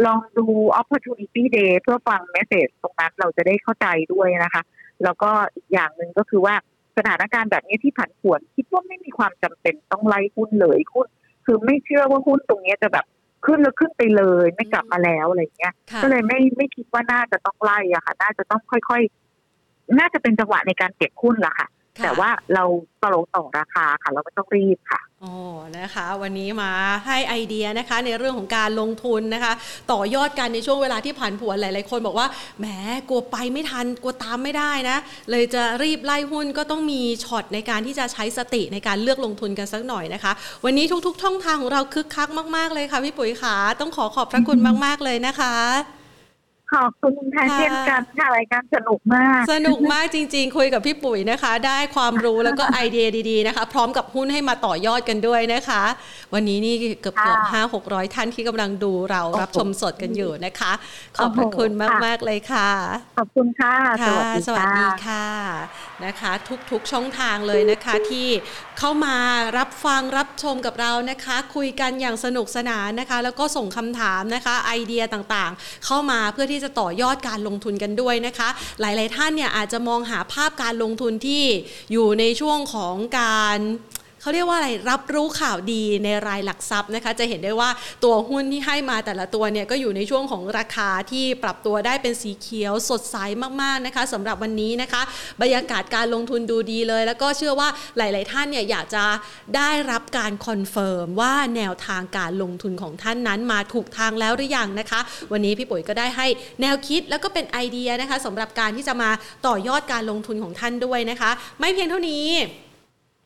ลองดู opportunity day เพื่อฟัง message ตรงนั้นเราจะได้เข้าใจด้วยนะคะ แล้วก็อีกอย่างหนึ่งก็คือว่าสถานการณ์แบบนี้ที่ผันผวน คิดว่าไม่มีความจำเป็นต้องไล่หุ้นเลยหุ้นคือไม่เชื่อว่าหุ้นตรงนี้จะแบบขึ้นแล้วขึ้นไปเลยไม่กลับมาแล้วอะไรเงี้ย ก็เลยไม่ไม่คิดว่าน่าจะต้องไล่อะค่ะ น่าจะต้องค่อยๆ น่าจะเป็นจังหวะในการเก็บหุ้นละค่ะแต่ว่าเราต่อต่อราคาค่ะ เราไม่ต้องรีบค่ะอ๋อนะคะ วันนี้มาให้ไอเดียนะคะ ในเรื่องของการลงทุนนะคะ ต่อยอดกันในช่วงเวลาที่ผันผวนหลาย ๆ คนบอกว่าแหมกลัวไปไม่ทันกลัวตามไม่ได้นะ เลยจะรีบไล่หุ้นก็ต้องมีช็อตในการที่จะใช้สติในการเลือกลงทุนกันสักหน่อยนะคะ วันนี้ทุก ๆ ช่องทางของเราคึกคักมาก ๆ เลยค่ะพี่ปุ๋ยขาต้องขอขอบพระคุณมาก ๆ เลยนะคะ ขอบคุณค่ะเช่นกันค่ะรายการสนุกมาก สนุกมากจริง ๆ คุยกับพี่ปุ๋ยนะคะ ได้ความรู้แล้วก็ไอเดียดีๆนะคะ พร้อมกับหุ้นให้มาต่อยอดกันด้วยนะคะ วันนี้นี่เกือบเกือบห้าหกร้อยท่านที่กำลังดูเรารับชมสดกันอยู่นะคะ ขอบพระคุณมากๆเลยค่ะ ขอบคุณค่ะค่ะสวัสดีค่ะนะคะ ทุกๆช่องทางเลยนะคะที่เข้ามารับฟังรับชมกับเรานะคะ คุยกันอย่างสนุกสนานนะคะ แล้วก็ส่งคำถามนะคะ ไอเดียต่างๆ เข้ามาเพื่อที่จะต่อยอดการลงทุนกันด้วยนะคะ หลาย ๆ ท่านเนี่ยอาจจะมองหาภาพการลงทุนที่อยู่ในช่วงของการ เขาเรียกว่าอะไรรับรู้ข่าวดีในรายหลักทรัพย์นะคะ จะเห็นได้ว่าตัวหุ้นที่ให้มาแต่ละตัวเนี่ยก็อยู่ในช่วงของราคาที่ปรับตัวได้เป็นสีเขียวสดใสมากๆนะคะสำหรับวันนี้นะคะ บรรยากาศการลงทุนดูดีเลย แล้วก็เชื่อว่าหลาย ๆ ท่านเนี่ยอยากจะได้รับการ confirm ว่าแนวทางการลงทุนของท่านนั้นมาถูกทางแล้วหรือยังนะคะ วันนี้พี่ปุ๋ยก็ได้ให้แนวคิดแล้วก็เป็นไอเดียนะคะสำหรับการที่จะมาต่อยอดการลงทุนของท่านด้วยนะคะ ไม่เพียงเท่านี้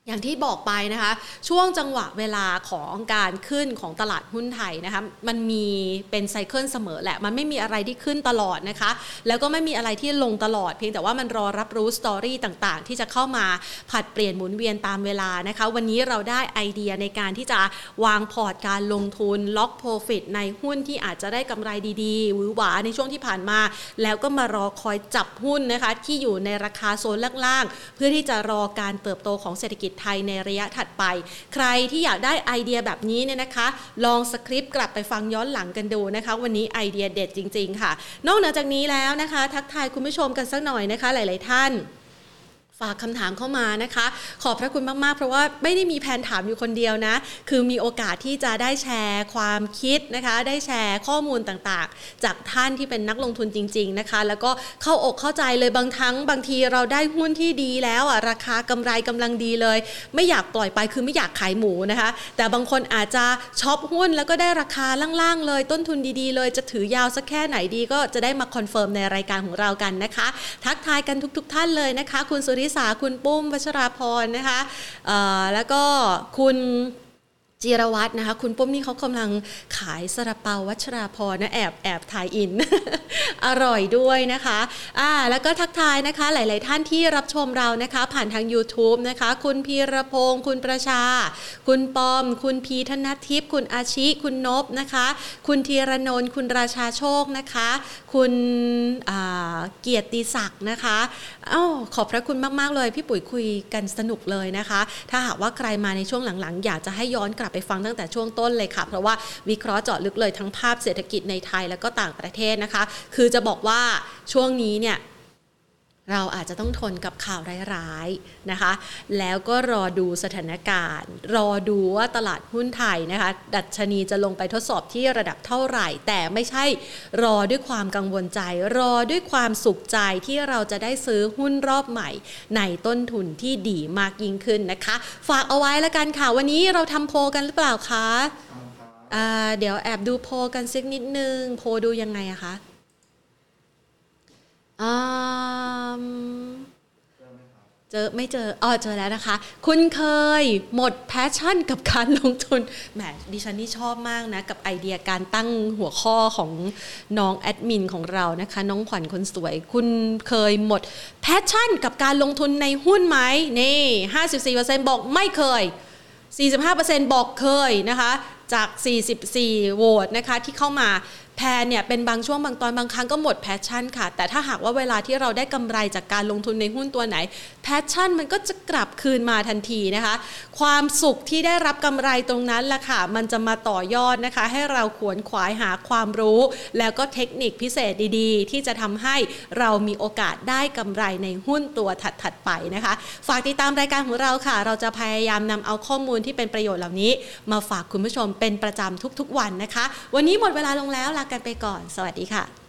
อย่างที่บอกไปนะคะ ช่วงจังหวะเวลาของการขึ้นของตลาดหุ้นไทยนะคะมันมีเป็น cycle เสมอแหละ มันไม่มีอะไรที่ขึ้นตลอดนะคะ แล้วก็ไม่มีอะไรที่ลงตลอด เพียงแต่ว่ามันรอรับรู้ story ต่างๆ ที่จะเข้ามาผลัดเปลี่ยนหมุนเวียนตามเวลานะคะ วันนี้เราได้ไอเดียในการที่จะวางพอร์ตการลงทุน lock profit ในหุ้นที่อาจจะได้กำไรดีๆหวือหวาในช่วงที่ผ่านมา แล้วก็มารอคอยจับหุ้นนะคะที่อยู่ในราคาโซนล่างๆเพื่อที่จะรอการเติบโตของเศรษฐกิจไทยในระยะถัดไป ใครที่อยากได้ไอเดียแบบนี้เนี่ยนะคะ ลองสคริปต์กลับไปฟังย้อนหลังกันดูนะคะ วันนี้ไอเดียเด็ดจริง ๆ ค่ะ นอกนอจากนี้แล้วนะคะ ทักทายคุณผู้ชมกันสักหน่อยนะคะ หลาย ๆ ท่าน ฝากคำถามเข้ามานะคะ ขอบพระคุณมาก ๆ เพราะว่าไม่ได้มีแผนถามอยู่คนเดียวนะ คือมีโอกาสที่จะได้แชร์ความคิดนะคะ ได้แชร์ข้อมูลต่างๆ จากท่านที่เป็นนักลงทุนจริง ๆ นะคะ แล้วก็เข้าอกเข้าใจเลยบางครั้งบางทีเราได้หุ้นที่ดีแล้วอะราคากำไรกำลังดีเลย ไม่อยากปล่อยไปคือไม่อยากขายหมูนะคะ แต่บางคนอาจจะช็อปหุ้นแล้วก็ได้ราคาล่างๆเลย ต้นทุนดีๆ เลยจะถือยาวสักแค่ไหนดีก็จะได้มา confirm ในรายการของเรากันนะคะ ทักทายกันทุก ๆ ท่านเลยนะคะ คุณสุริสาคุณปุ้มวัชราพรนะคะแล้วก็คุณ จิรวัตรนะคะ คุณปุ้มนี่เขากำลังขายสระเปาวัชราพรนะแอบแอบถ่ายอิน อร่อยด้วยนะคะอ่าแล้วก็ทักทายนะคะ หลาย ๆ ท่านที่รับชมเรานะคะ ผ่านทาง YouTube นะคะ คุณพีรพงศ์คุณประชา คุณปอม คุณพีธนทิพย์คุณอาชิ คุณนบนะคะ คุณธีรนนท์คุณราชาโชคนะคะ คุณเกียรติศักดิ์นะคะอ้าขอบพระคุณมาก ๆ เลย พี่ปุ๋ยคุยกันสนุกเลยนะคะ ถ้าหากว่าใครมาในช่วงหลัง ๆ อยากจะให้ย้อนกลับไปฟังตั้งแต่ช่วงต้นเลยค่ะ เพราะว่าวิเคราะห์เจาะลึกเลยทั้งภาพเศรษฐกิจในไทยแล้วก็ต่างประเทศนะคะ คือจะบอกว่าช่วงนี้เนี่ย เราอาจจะต้องทนกับข่าวร้ายๆนะคะ แล้วก็รอดูสถานการณ์ รอดูว่าตลาดหุ้นไทยนะคะ ดัชนีจะลงไปทดสอบที่ระดับเท่าไหร่ แต่ไม่ใช่รอด้วยความกังวลใจ รอด้วยความสุขใจที่เราจะได้ซื้อหุ้นรอบใหม่ ในต้นทุนที่ดีมากยิ่งขึ้นนะคะ ฝากเอาไว้แล้วกันค่ะ วันนี้เราทำโพกันหรือเปล่าคะเดี๋ยวแอบดูโพกันสักนิดนึง โพดูยังไงอะคะ เจอไม่เจออ๋อเจอแล้วนะคะ คุณเคยหมดแพชชั่นกับการลงทุนแหมดิฉันนี่ชอบมากนะ กับไอเดียการตั้งหัวข้อของน้องแอดมินของเรานะคะ น้องขวัญคนสวย คุณเคยหมด passion กับการลงทุนในหุ้นไหมนี่54%บอกไม่เคย 45%บอกเคยนะคะจาก 44 โหวตนะคะที่เข้ามา แพนเนี่ยเป็นบางช่วงบางตอนบางครั้งก็หมด passion ค่ะ แต่ถ้าหากว่าเวลาที่เราได้กำไรจากการลงทุนในหุ้นตัวไหน passion มันก็จะกลับคืนมาทันทีนะคะ ความสุขที่ได้รับกำไรตรงนั้นแหละค่ะ มันจะมาต่อยอดนะคะ ให้เราขวนขวายหาความรู้ แล้วก็เทคนิคพิเศษดีๆ ที่จะทำให้เรามีโอกาสได้กำไรในหุ้นตัวถัดๆไปนะคะ ฝากติดตามรายการของเราค่ะ เราจะพยายามนำเอาข้อมูลที่เป็นประโยชน์เหล่านี้ มาฝากคุณผู้ชมเป็นประจำทุกๆวันนะคะ วันนี้หมดเวลาลงแล้วลากันไปก่อน สวัสดีค่ะ